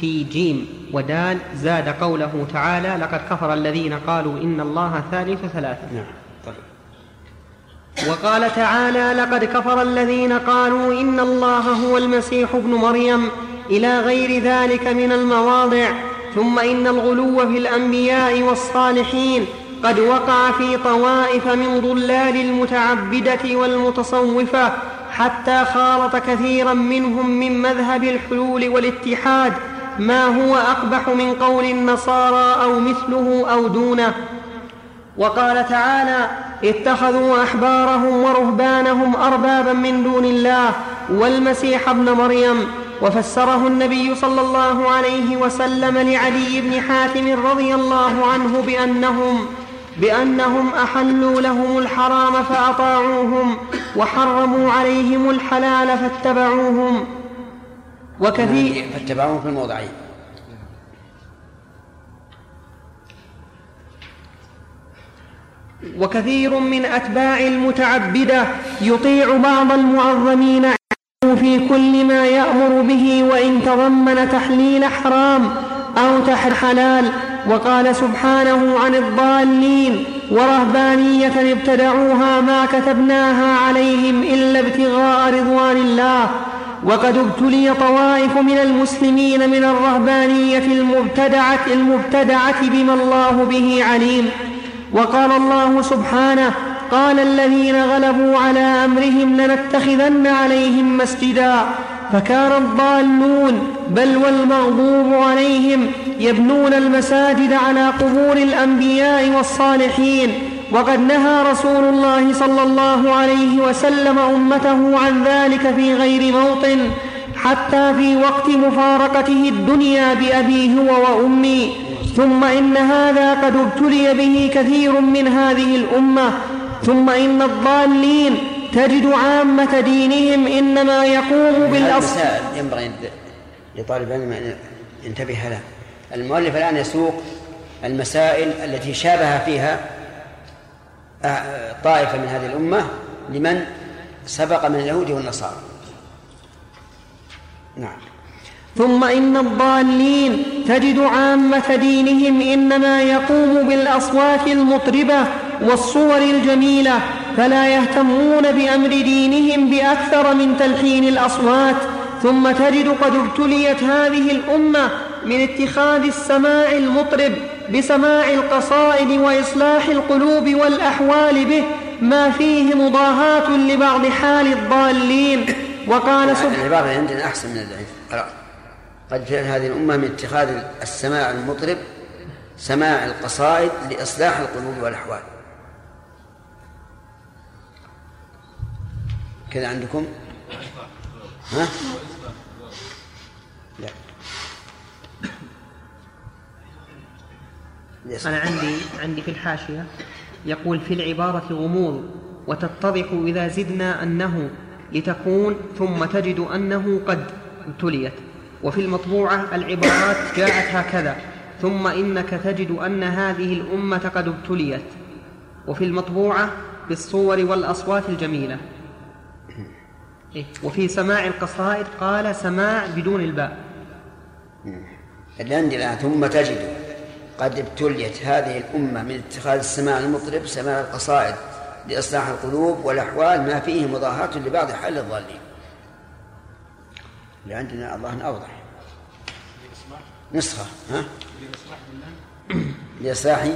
Speaker 13: في جيم ودال زاد قوله تعالى لقد كفر الذين قالوا إن الله ثالث ثلاثة.
Speaker 1: نعم طيب.
Speaker 2: وقال تعالى لقد كفر الذين قالوا إن الله هو المسيح ابن مريم إلى غير ذلك من المواضع ثم إن الغلو في الأنبياء والصالحين قد وقع في طوائف من ضلال المتعبدة والمتصوفة حتى خالط كثيرا منهم من مذهب الحلول والاتحاد ما هو أقبح من قول النصارى أو مثله أو دونه. وقال تعالى اتخذوا أحبارهم ورهبانهم أربابا من دون الله والمسيح ابن مريم. وفسره النبي صلى الله عليه وسلم لعلي بن حاتم رضي الله عنه بأنهم بأنهم أحلوا لهم الحرام فأطاعوهم وحرموا عليهم الحلال فاتبعوهم. وكثير
Speaker 1: فاتبعوهم في الموضعين.
Speaker 2: وكثير من أتباع المتعبدة يطيع بعض المعظمين في كل ما يأمر به وإن تضمن تحليل حرام أو تحر حلال وقال سبحانه عن الضالين ورهبانية ابتدعوها ما كتبناها عليهم إلا ابتغاء رضوان الله. وقد ابتلي طوائف من المسلمين من الرهبانية المبتدعه المبتدعة بما الله به عليم. وقال الله سبحانه قال الذين غلبوا على أمرهم لنتخذن عليهم مسجدا. فكان الضالون بل والمغضوب عليهم يبنون المساجد على قبور الأنبياء والصالحين. وقد نهى رسول الله صلى الله عليه وسلم أمته عن ذلك في غير موطن حتى في وقت مفارقته الدنيا بأبي هو وأمي. ثم إن هذا قد ابتلي به كثير من هذه الأمة. ثم إن الضالين تجد عامة دينهم إنما يقوم بالأصل.
Speaker 1: المسائل ينبغي لطالب العلم أن ينتبه لها المؤلف الآن يسوق المسائل التي شابه فيها آه، طائفة من هذه الأمة لمن سبق من اليهود والنصارى. نعم.
Speaker 2: ثم إن الضالين تجد عامه دينهم إنما يقوم بالاصوات المطربة والصور الجميلة فلا يهتمون بأمر دينهم بأكثر من تلحين الأصوات. ثم تجد قد ابتليت هذه الأمة من اتخاذ السماع المطرب بسماع القصائد وإصلاح القلوب والأحوال به ما فيه مضاهاة لبعض حال الضالين. وقال سبحانه
Speaker 1: العبارة عندنا أحسن من قرأت قد ابتلت هذه الأمة من اتخاذ السماع المطرب سماع القصائد لإصلاح القلوب والأحوال. كذا عندكم؟ ها؟ لا.
Speaker 13: أنا عندي عندي في الحاشية يقول في العبارة غموض وتتضح إذا زدنا أنه لتكون ثم تجد أنه قد ابتليت.
Speaker 14: وفي المطبوعة العبارات جاءت هكذا ثم إنك تجد أن هذه الأمة قد ابتليت. وفي المطبوعة بالصور والأصوات الجميلة. إيه؟ وفي سماع القصائد قال سماع بدون الباء.
Speaker 1: الآن ثم تجد قد ابتليت هذه الأمة من اتخاذ السماع المطرب سماع القصائد لإصلاح القلوب والأحوال ما فيه مضاهاة لبعض حال الضالين اللي عندنا الله أوضح. نسخة ها؟ لإصلاح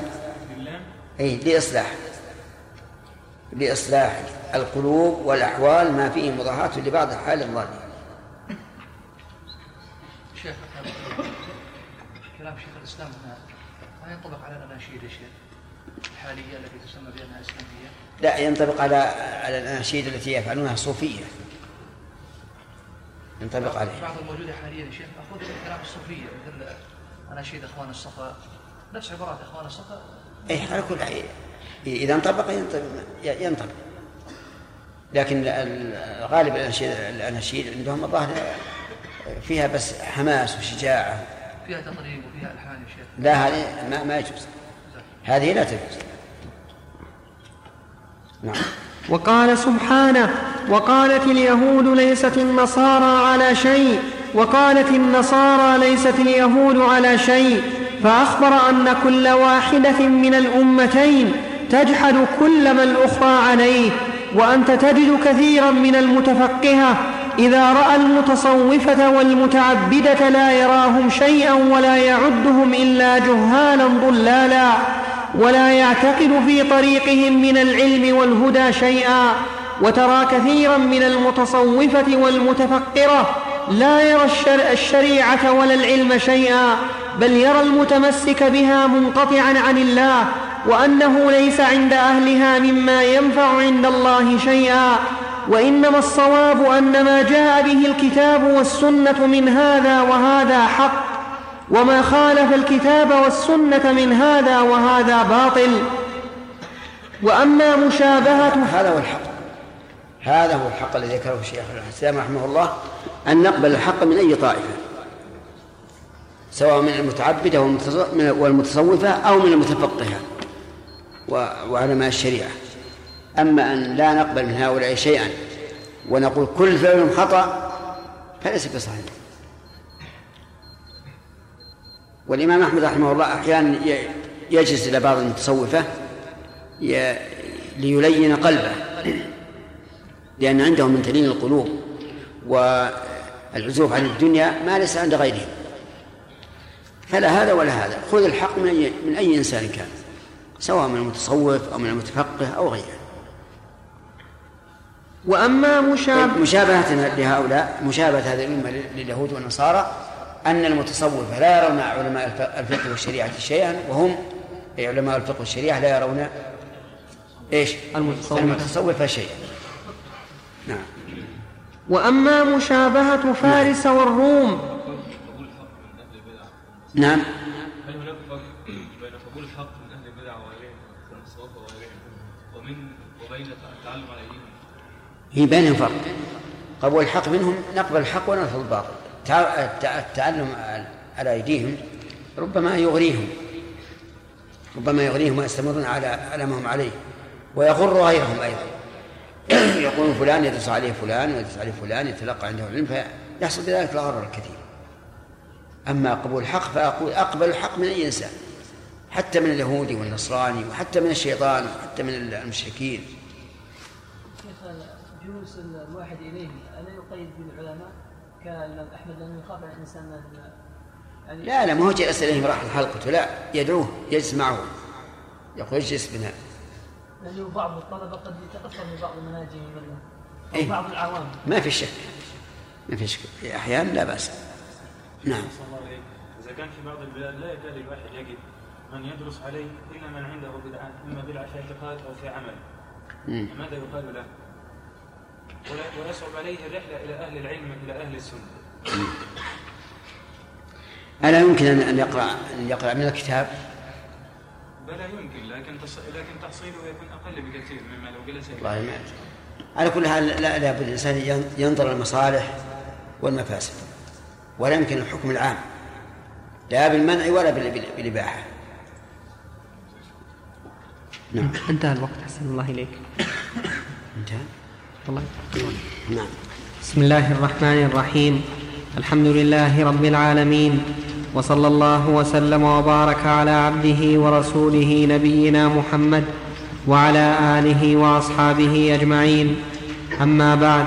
Speaker 1: أي لإصلاح. لإصلاح القلوب والأحوال ما فيه مضاهاة لبعض حال الظالمين
Speaker 15: شيخ كلام شيخ الإسلام هنا ما ينطبق على الأناشيد يا شيخ؟ الحالية التي تسمى بأنها إسلامية؟
Speaker 1: لا ينطبق على على الأناشيد التي يفعلونها صوفية. ينطبق عليه.
Speaker 15: بعض الموجودة حاليا يا شيخ اخذ من كلام الصوفيه مثل اناشيد إخوان الصفا. نفس عبارات إخوان الصفا؟
Speaker 1: أي على كل حال إذا انطبق ينطبق, ينطبق. لكن ال- غالب الأناشيد الأناشيد عندهم الظاهر فيها بس حماس وشجاعة.
Speaker 15: فيها تطريب وفيها ألحان يا شيخ.
Speaker 1: لا هذه ما, ما يجوز. هذه لا تجوز. نعم.
Speaker 2: وقال سبحانه وقالت اليهود ليست النصارى على شيء وقالت النصارى ليست اليهود على شيء فأخبر أن كل واحدة من الأمتين تجحد كل ما الاخرى عليه وأنت تجد كثيرا من المتفقهة إذا رأى المتصوفة والمتعبدة لا يراهم شيئا ولا يعدهم إلا جهالا ضلالا. ولا يعتقد في طريقهم من العلم والهدى شيئا وترى كثيرا من المتصوفة والمتفقرة لا يرى الشر الشريعة ولا العلم شيئا بل يرى المتمسك بها منقطعا عن الله وأنه ليس عند أهلها مما ينفع عند الله شيئا. وإنما الصواب أن ما جاء به الكتاب والسنة من هذا وهذا حق وما خالف الكتاب والسنة من هذا وهذا باطل. وأما مشابهة
Speaker 1: هذا هو الحق. هذا هو الحق الذي ذكره الشيخ الإسلام رحمه الله أن نقبل الحق من أي طائفة سواء من المتعبدة والمتص- من- والمتصوفة أو من المتفقهة و- وعلماء الشريعة. أما أن لا نقبل من هؤلاء شيئا ونقول كل فعل خطأ فليس بصحيح. والإمام أحمد رحمه الله أحيانا ي- يجلس إلى بعض المتصوفة ي- ليلين قلبه لأن عندهم من تلين القلوب والعزوف عن الدنيا ما ليس عند غيرهم. فلا هذا ولا هذا خذ الحق من أي, من أي إنسان كان سواء من المتصوف أو من المتفقه أو غيره.
Speaker 2: وأما مشابهه
Speaker 1: طيب مشابهة لهؤلاء مشابهة هذه الأمة لليهود والنصارى أن المتصوفة لا يرون علماء الف- الفقه والشريعة شيئا وهم علماء الفقه والشريعة لا يرون إيش؟
Speaker 2: المتصوفة.
Speaker 1: المتصوفة شيئا نعم
Speaker 2: وأما مشابهة فارس والروم
Speaker 1: نعم
Speaker 16: هل هناك فرق بين قبول الحق من البدع وغيرهم وغيرهم ومن وبين التعلم على ايديهم؟
Speaker 1: هي بينهم فرق قبول الحق منهم نقبل الحق ونرفض الباطل التعلم على أيديهم ربما يغريهم ربما يغريهم ويستمرون على على ما هم عليه ويغر غيرهم أيضا. يقولون فلان يدرس عليه فلان ويدرس عليه فلان يتلقى عنده العلم فيحصل بذلك الغرر الكثير. أما قبول الحق فأقول أقبل الحق من أي إنسان حتى من اليهودي والنصراني وحتى من الشيطان وحتى من المشركين.
Speaker 6: شيخ جلوس الواحد إليه ألا يقيد بالعلماء كالامام أحمد لأنه يخاف على الإنسان من يعني
Speaker 1: لا لا ما هو جلس اليهم راح حلقته لا يدعوه يجلس معه يقول اجلس بنا.
Speaker 6: لأنه بعض الطلبة قد يتأثر ببعض مناهجهم من أو
Speaker 1: إيه.
Speaker 6: بعض العوام
Speaker 1: ما في شك ما في شك. أحيانا لا بأس. نعم.
Speaker 3: صلى الله عليه. إذا كان في بعض البلاد لا يكاد الواحد يجد من يدرس عليه إلا من عنده بدعة إما بدعة في اعتقاد أو في عمل. ماذا يقال له؟ ولا- ويصعب عليه الرحلة إلى أهل العلم إلى أهل السنة.
Speaker 1: ألا يمكن ان أن يقرا أن يقرأ من الكتاب؟
Speaker 3: بلى يمكن لكن تص... لكن تحصيله يكون أقل بكثير مما لو جلس
Speaker 1: والله ما. على كل حال لا لا بد الإنسان ين- ينظر المصالح والمفاسد ولا يمكن الحكم العام لا بالمنع ولا بال- بال- بالإباحة. نعم.
Speaker 2: انتهى الوقت أحسن الله إليك. الله
Speaker 1: نعم.
Speaker 2: بسم الله الرحمن الرحيم. الحمد لله رب العالمين وصلى الله وسلم وبارك على عبده ورسوله نبينا محمد وعلى آله وأصحابه أجمعين. أما بعد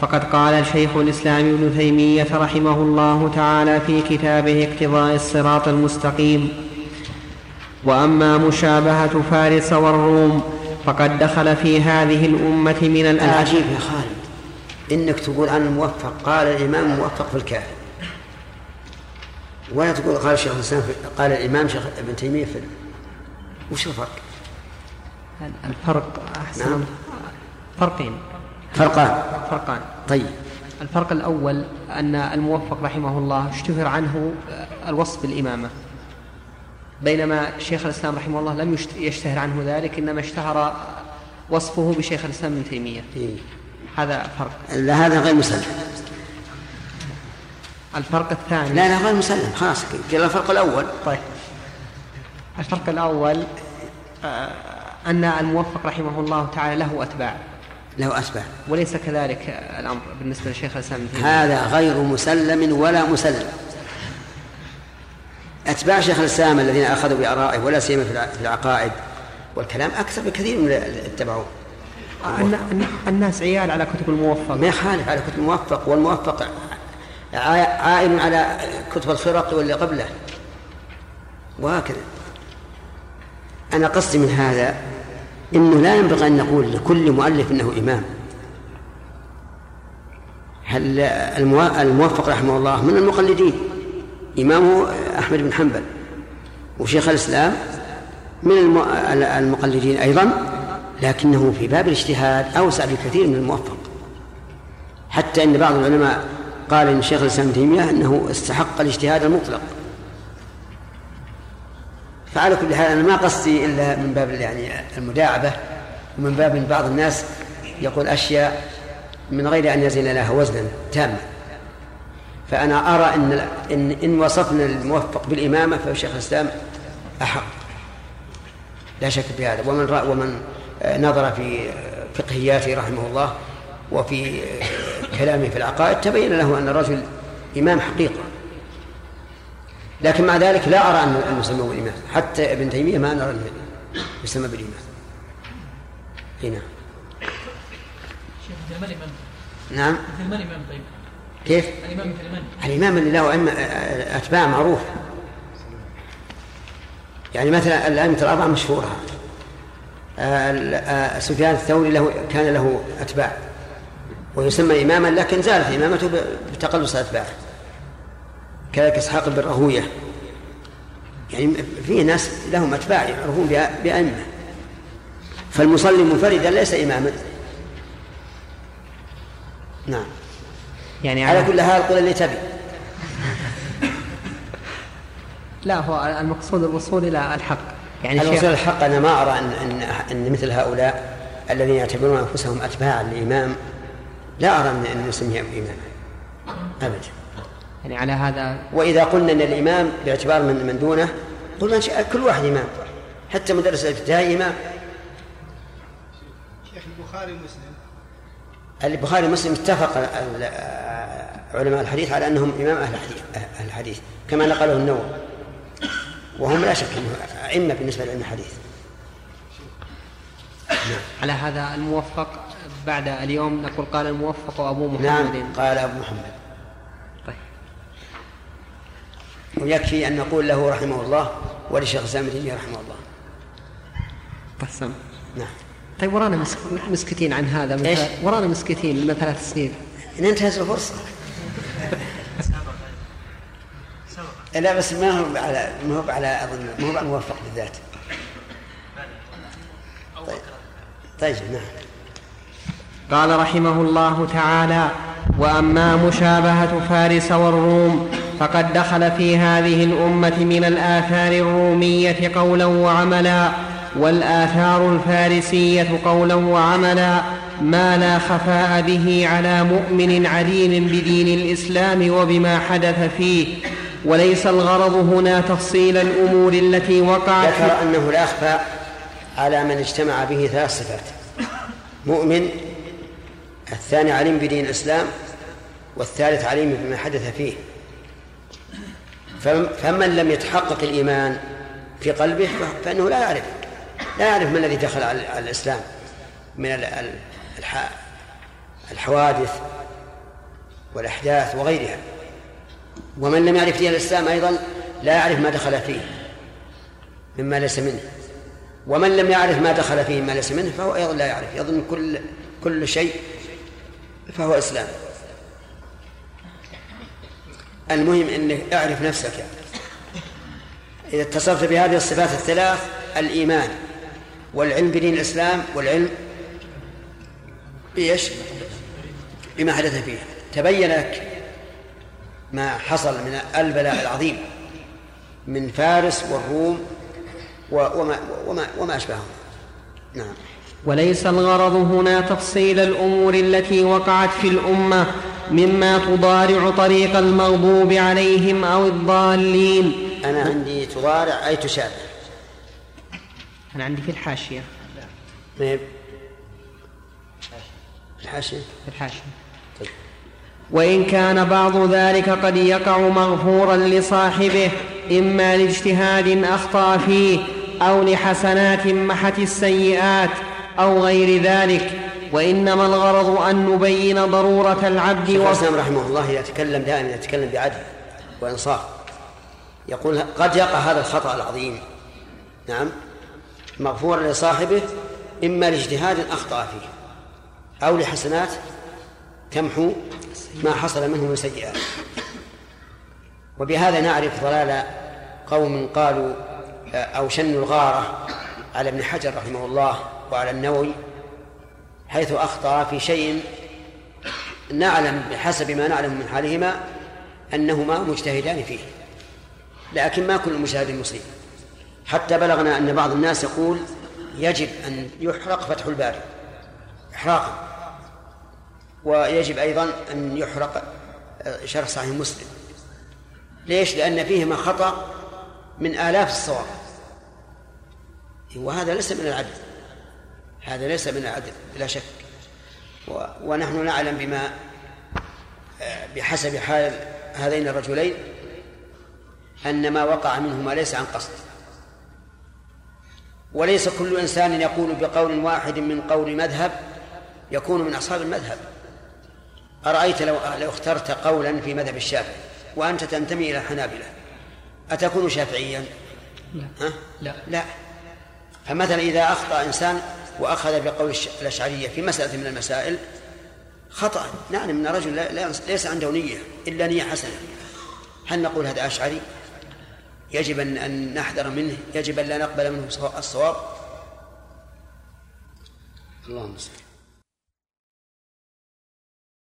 Speaker 2: فقد قال شيخ الإسلام ابن تيمية رحمه الله تعالى في كتابه اقتضاء الصراط المستقيم وأما مشابهة فارس والروم فقد دخل في هذه الأمة من
Speaker 1: العجيب يا خالد إنك تقول عن الموفق قال الإمام موفق في الكافي ولا تقول قال شيخ الإسلام في- قال الإمام شيخ ابن تيمية في ال- وش الفرق؟
Speaker 2: الفرق أحسن.
Speaker 1: نعم.
Speaker 2: فرقين.
Speaker 1: فرقان.
Speaker 2: فرقان.
Speaker 1: طيب.
Speaker 2: الفرق الأول أن الموفق رحمه الله اشتهر عنه الوصف بالإمامة. بينما شيخ الإسلام رحمه الله لم يشت- يشتهر عنه ذلك إنما اشتهر وصفه بشيخ الإسلام ابن تيمية.
Speaker 1: إيه.
Speaker 2: هذا فرق.
Speaker 1: لا هذا غير مسلم.
Speaker 2: الفرق الثاني.
Speaker 1: لا لا غير مسلم خلاص. قال الفرق الأول.
Speaker 2: طيب. الفرق الأول آه، أن الموفق رحمه الله تعالى له أتباع.
Speaker 1: له أتباع.
Speaker 2: وليس كذلك الأمر بالنسبة لشيخ الإسلام
Speaker 1: هذا غير مسلم ولا مسلم. أتباع شيخ الإسلام الذين أخذوا بآرائه ولا سيما في الع- في العقائد والكلام أكثر بكثير من اللي اتبعوه
Speaker 2: الن- الن- الناس عيال على كتب الموفق.
Speaker 1: ما يخالف على كتب الموفق والموفق عا- عائل على كتب الفرق واللي قبله. وهكذا. أنا قصدي من هذا إنه لا ينبغي أن نقول لكل مؤلف إنه إمام. هل الموفق رحمه الله من المقلدين؟ إمامه أحمد بن حنبل وشيخ الإسلام من الم- المقلدين أيضا لكنه في باب الاجتهاد أوسع بكثير من الموفق. حتى إن بعض العلماء قال إن شيخ الإسلام ابن تيمية أنه استحق الاجتهاد المطلق. فعلى كل حال أنا ما قصدي إلا من باب يعني المداعبة ومن باب بعض الناس يقول أشياء من غير أن يزن لها وزنا تاما. فأنا أرى إن إن إن وصفنا الموفق بالإمامة فشيخ الإسلام أحق. لا شك في هذا. ومن رأى ومن آه، نظر في آه، فقهياته رحمه الله وفي آه، كلامه في العقائد تبين له أن الرجل إمام حقيقة. لكن مع ذلك لا ان أن يسموه بالإمام. حتى ابن تيمية ما نرى أنه يسمى بالإمام. هنا؟ نعم.
Speaker 6: مثل من الإمام طيب؟
Speaker 1: كيف؟
Speaker 6: الإمام؟
Speaker 1: الإمام. اللي له أئمة- آه، أتباع معروف. يعني مثلا الأئمة الأربعة مشهورة. آه، آه، سفيان الثوري له كان له أتباع. ويسمى إماما لكن زالت إمامته ب- بتقلص أتباعه. كذلك إسحاق بن راهويه يعني في ناس لهم أتباع يعرفون بأ- بأئمة. فالمصلي منفردا ليس إماما نعم
Speaker 2: يعني
Speaker 1: على كل حال قل اللي تبي.
Speaker 2: لا هو المقصود الوصول إلى الحق. يعني
Speaker 1: الوصول
Speaker 2: الشيخ
Speaker 1: الحق أنا ما أرى ان ان أن مثل هؤلاء الذين يعتبرون أنفسهم اتباعا للامام لا أرى ان نسميهم اماما ابدا.
Speaker 2: يعني على هذا
Speaker 1: وإذا قلنا أن الإمام باعتبار من من دونه قلنا كل واحد إمام. حتى مدرس الابتدائي إمام.
Speaker 4: شيخ البخاري ومسلم.
Speaker 1: البخاري ومسلم اتفق علماء الحديث على أنهم إمام أهل الحديث أهل الحديث كما نقله النووي. وهم لا شك إنه أئمة بالنسبة لعلم الحديث.
Speaker 2: على هذا الموفق بعد اليوم نقول قال الموفق أبو محمد.
Speaker 1: نعم قال أبو محمد.
Speaker 2: طيب.
Speaker 1: ويكفي أن نقول له رحمه الله ولشيخ الاسلام رحمه الله.
Speaker 2: قسم.
Speaker 1: نعم.
Speaker 2: طيب ورانا مس- مسكتين عن هذا من
Speaker 1: إيش؟
Speaker 2: ورانا مسكتين من ثلاث سنين.
Speaker 1: ننتهز الفرصة. لا بس ما هو على ما هو على أظن ما هو على الموفق بالذات طيب طيب نعم.
Speaker 2: قال رحمه الله تعالى وأما مشابهة فارس والروم فقد دخل في هذه الأمة من الآثار الرومية قولا وعملا. والآثار الفارسية قولا وعملا ما لا خفاء به على مؤمن عليم بدين الإسلام وبما حدث فيه. وليس الغرض هنا تفصيل الأمور التي وقعت.
Speaker 1: ذكر أنه لا يخفى على من اجتمع به ثلاث صفات. مؤمن الثاني عليم بدين الإسلام والثالث عليم بما حدث فيه. فمن لم يتحقق الإيمان في قلبه فإنه لا يعرف. لا يعرف ما الذي دخل على الإسلام. من الحوادث والأحداث وغيرها. ومن لم يعرف دين الإسلام أيضا لا يعرف ما دخل فيه مما ليس منه. ومن لم يعرف ما دخل فيه مما ليس منه فهو أيضا لا يعرف يظن كل كل شيء فهو إسلام. المهم إنك اعرف نفسك. إذا اتصفت بهذه الصفات الثلاث الإيمان. والعلم بدين الإسلام والعلم بإيش؟ بما حدث فيه. تبين لك ما حصل من البلاء العظيم من فارس والروم وما وما وما أشبههم. نعم.
Speaker 2: وليس الغرض هنا تفصيل الأمور التي وقعت في الأمة مما تضارع طريق المغضوب عليهم أو الضالين.
Speaker 1: أنا عندي تضارع أي تشابه.
Speaker 2: أنا عندي في الحاشية.
Speaker 1: طيب. الحاشية.
Speaker 2: في الحاشية. وإن كان بعض ذلك قد يقع مغفورا لصاحبه إما لاجتهاد أخطأ فيه أو لحسنات محت السيئات أو غير ذلك. وإنما الغرض أن نبين ضرورة العبد
Speaker 1: شيخ الإسلام رحمه الله يتكلم دائما يتكلم بعدل وإنصاف. يقول قد يقع هذا الخطأ العظيم. نعم. مغفورا لصاحبه إما لاجتهاد أخطأ فيه أو لحسنات تمحو ما حصل منه من سيئات. وبهذا نعرف ضلال قوم قالوا أو شنوا الغارة على ابن حجر رحمه الله وعلى النووي حيث أخطأ في شيء نعلم بحسب ما نعلم من حالهما أنهما مجتهدان فيه لكن ما كل مجتهد مصيب حتى بلغنا أن بعض الناس يقول يجب أن يحرق فتح الباري إحراقا. ويجب أيضا أن يحرق شرح صحيح مسلم. ليش؟ لأن فيهما خطأ من آلاف الصواب. وهذا ليس من العدل. هذا ليس من العدل بلا شك. ونحن نعلم بما بحسب حال هذين الرجلين أن ما وقع منهما ليس عن قصد. وليس كل إنسان يقول بقول واحد من قول مذهب يكون من أصحاب المذهب. أرأيت لو لو اخترت قولا في مذهب الشافعي وأنت تنتمي إلى الحنابلة أتكون شافعيا؟
Speaker 2: لا.
Speaker 1: ها؟
Speaker 2: لا.
Speaker 1: لا. فمثلا إذا أخطأ إنسان وأخذ بقول الأشعرية في مسألة من المسائل خطأ. نعلم أن رجل ليس عنده نية إلا نية حسنة. هل نقول هذا أشعري؟ يجب أن نحذر منه يجب أن لا نقبل منه الصواب. اللهم صل.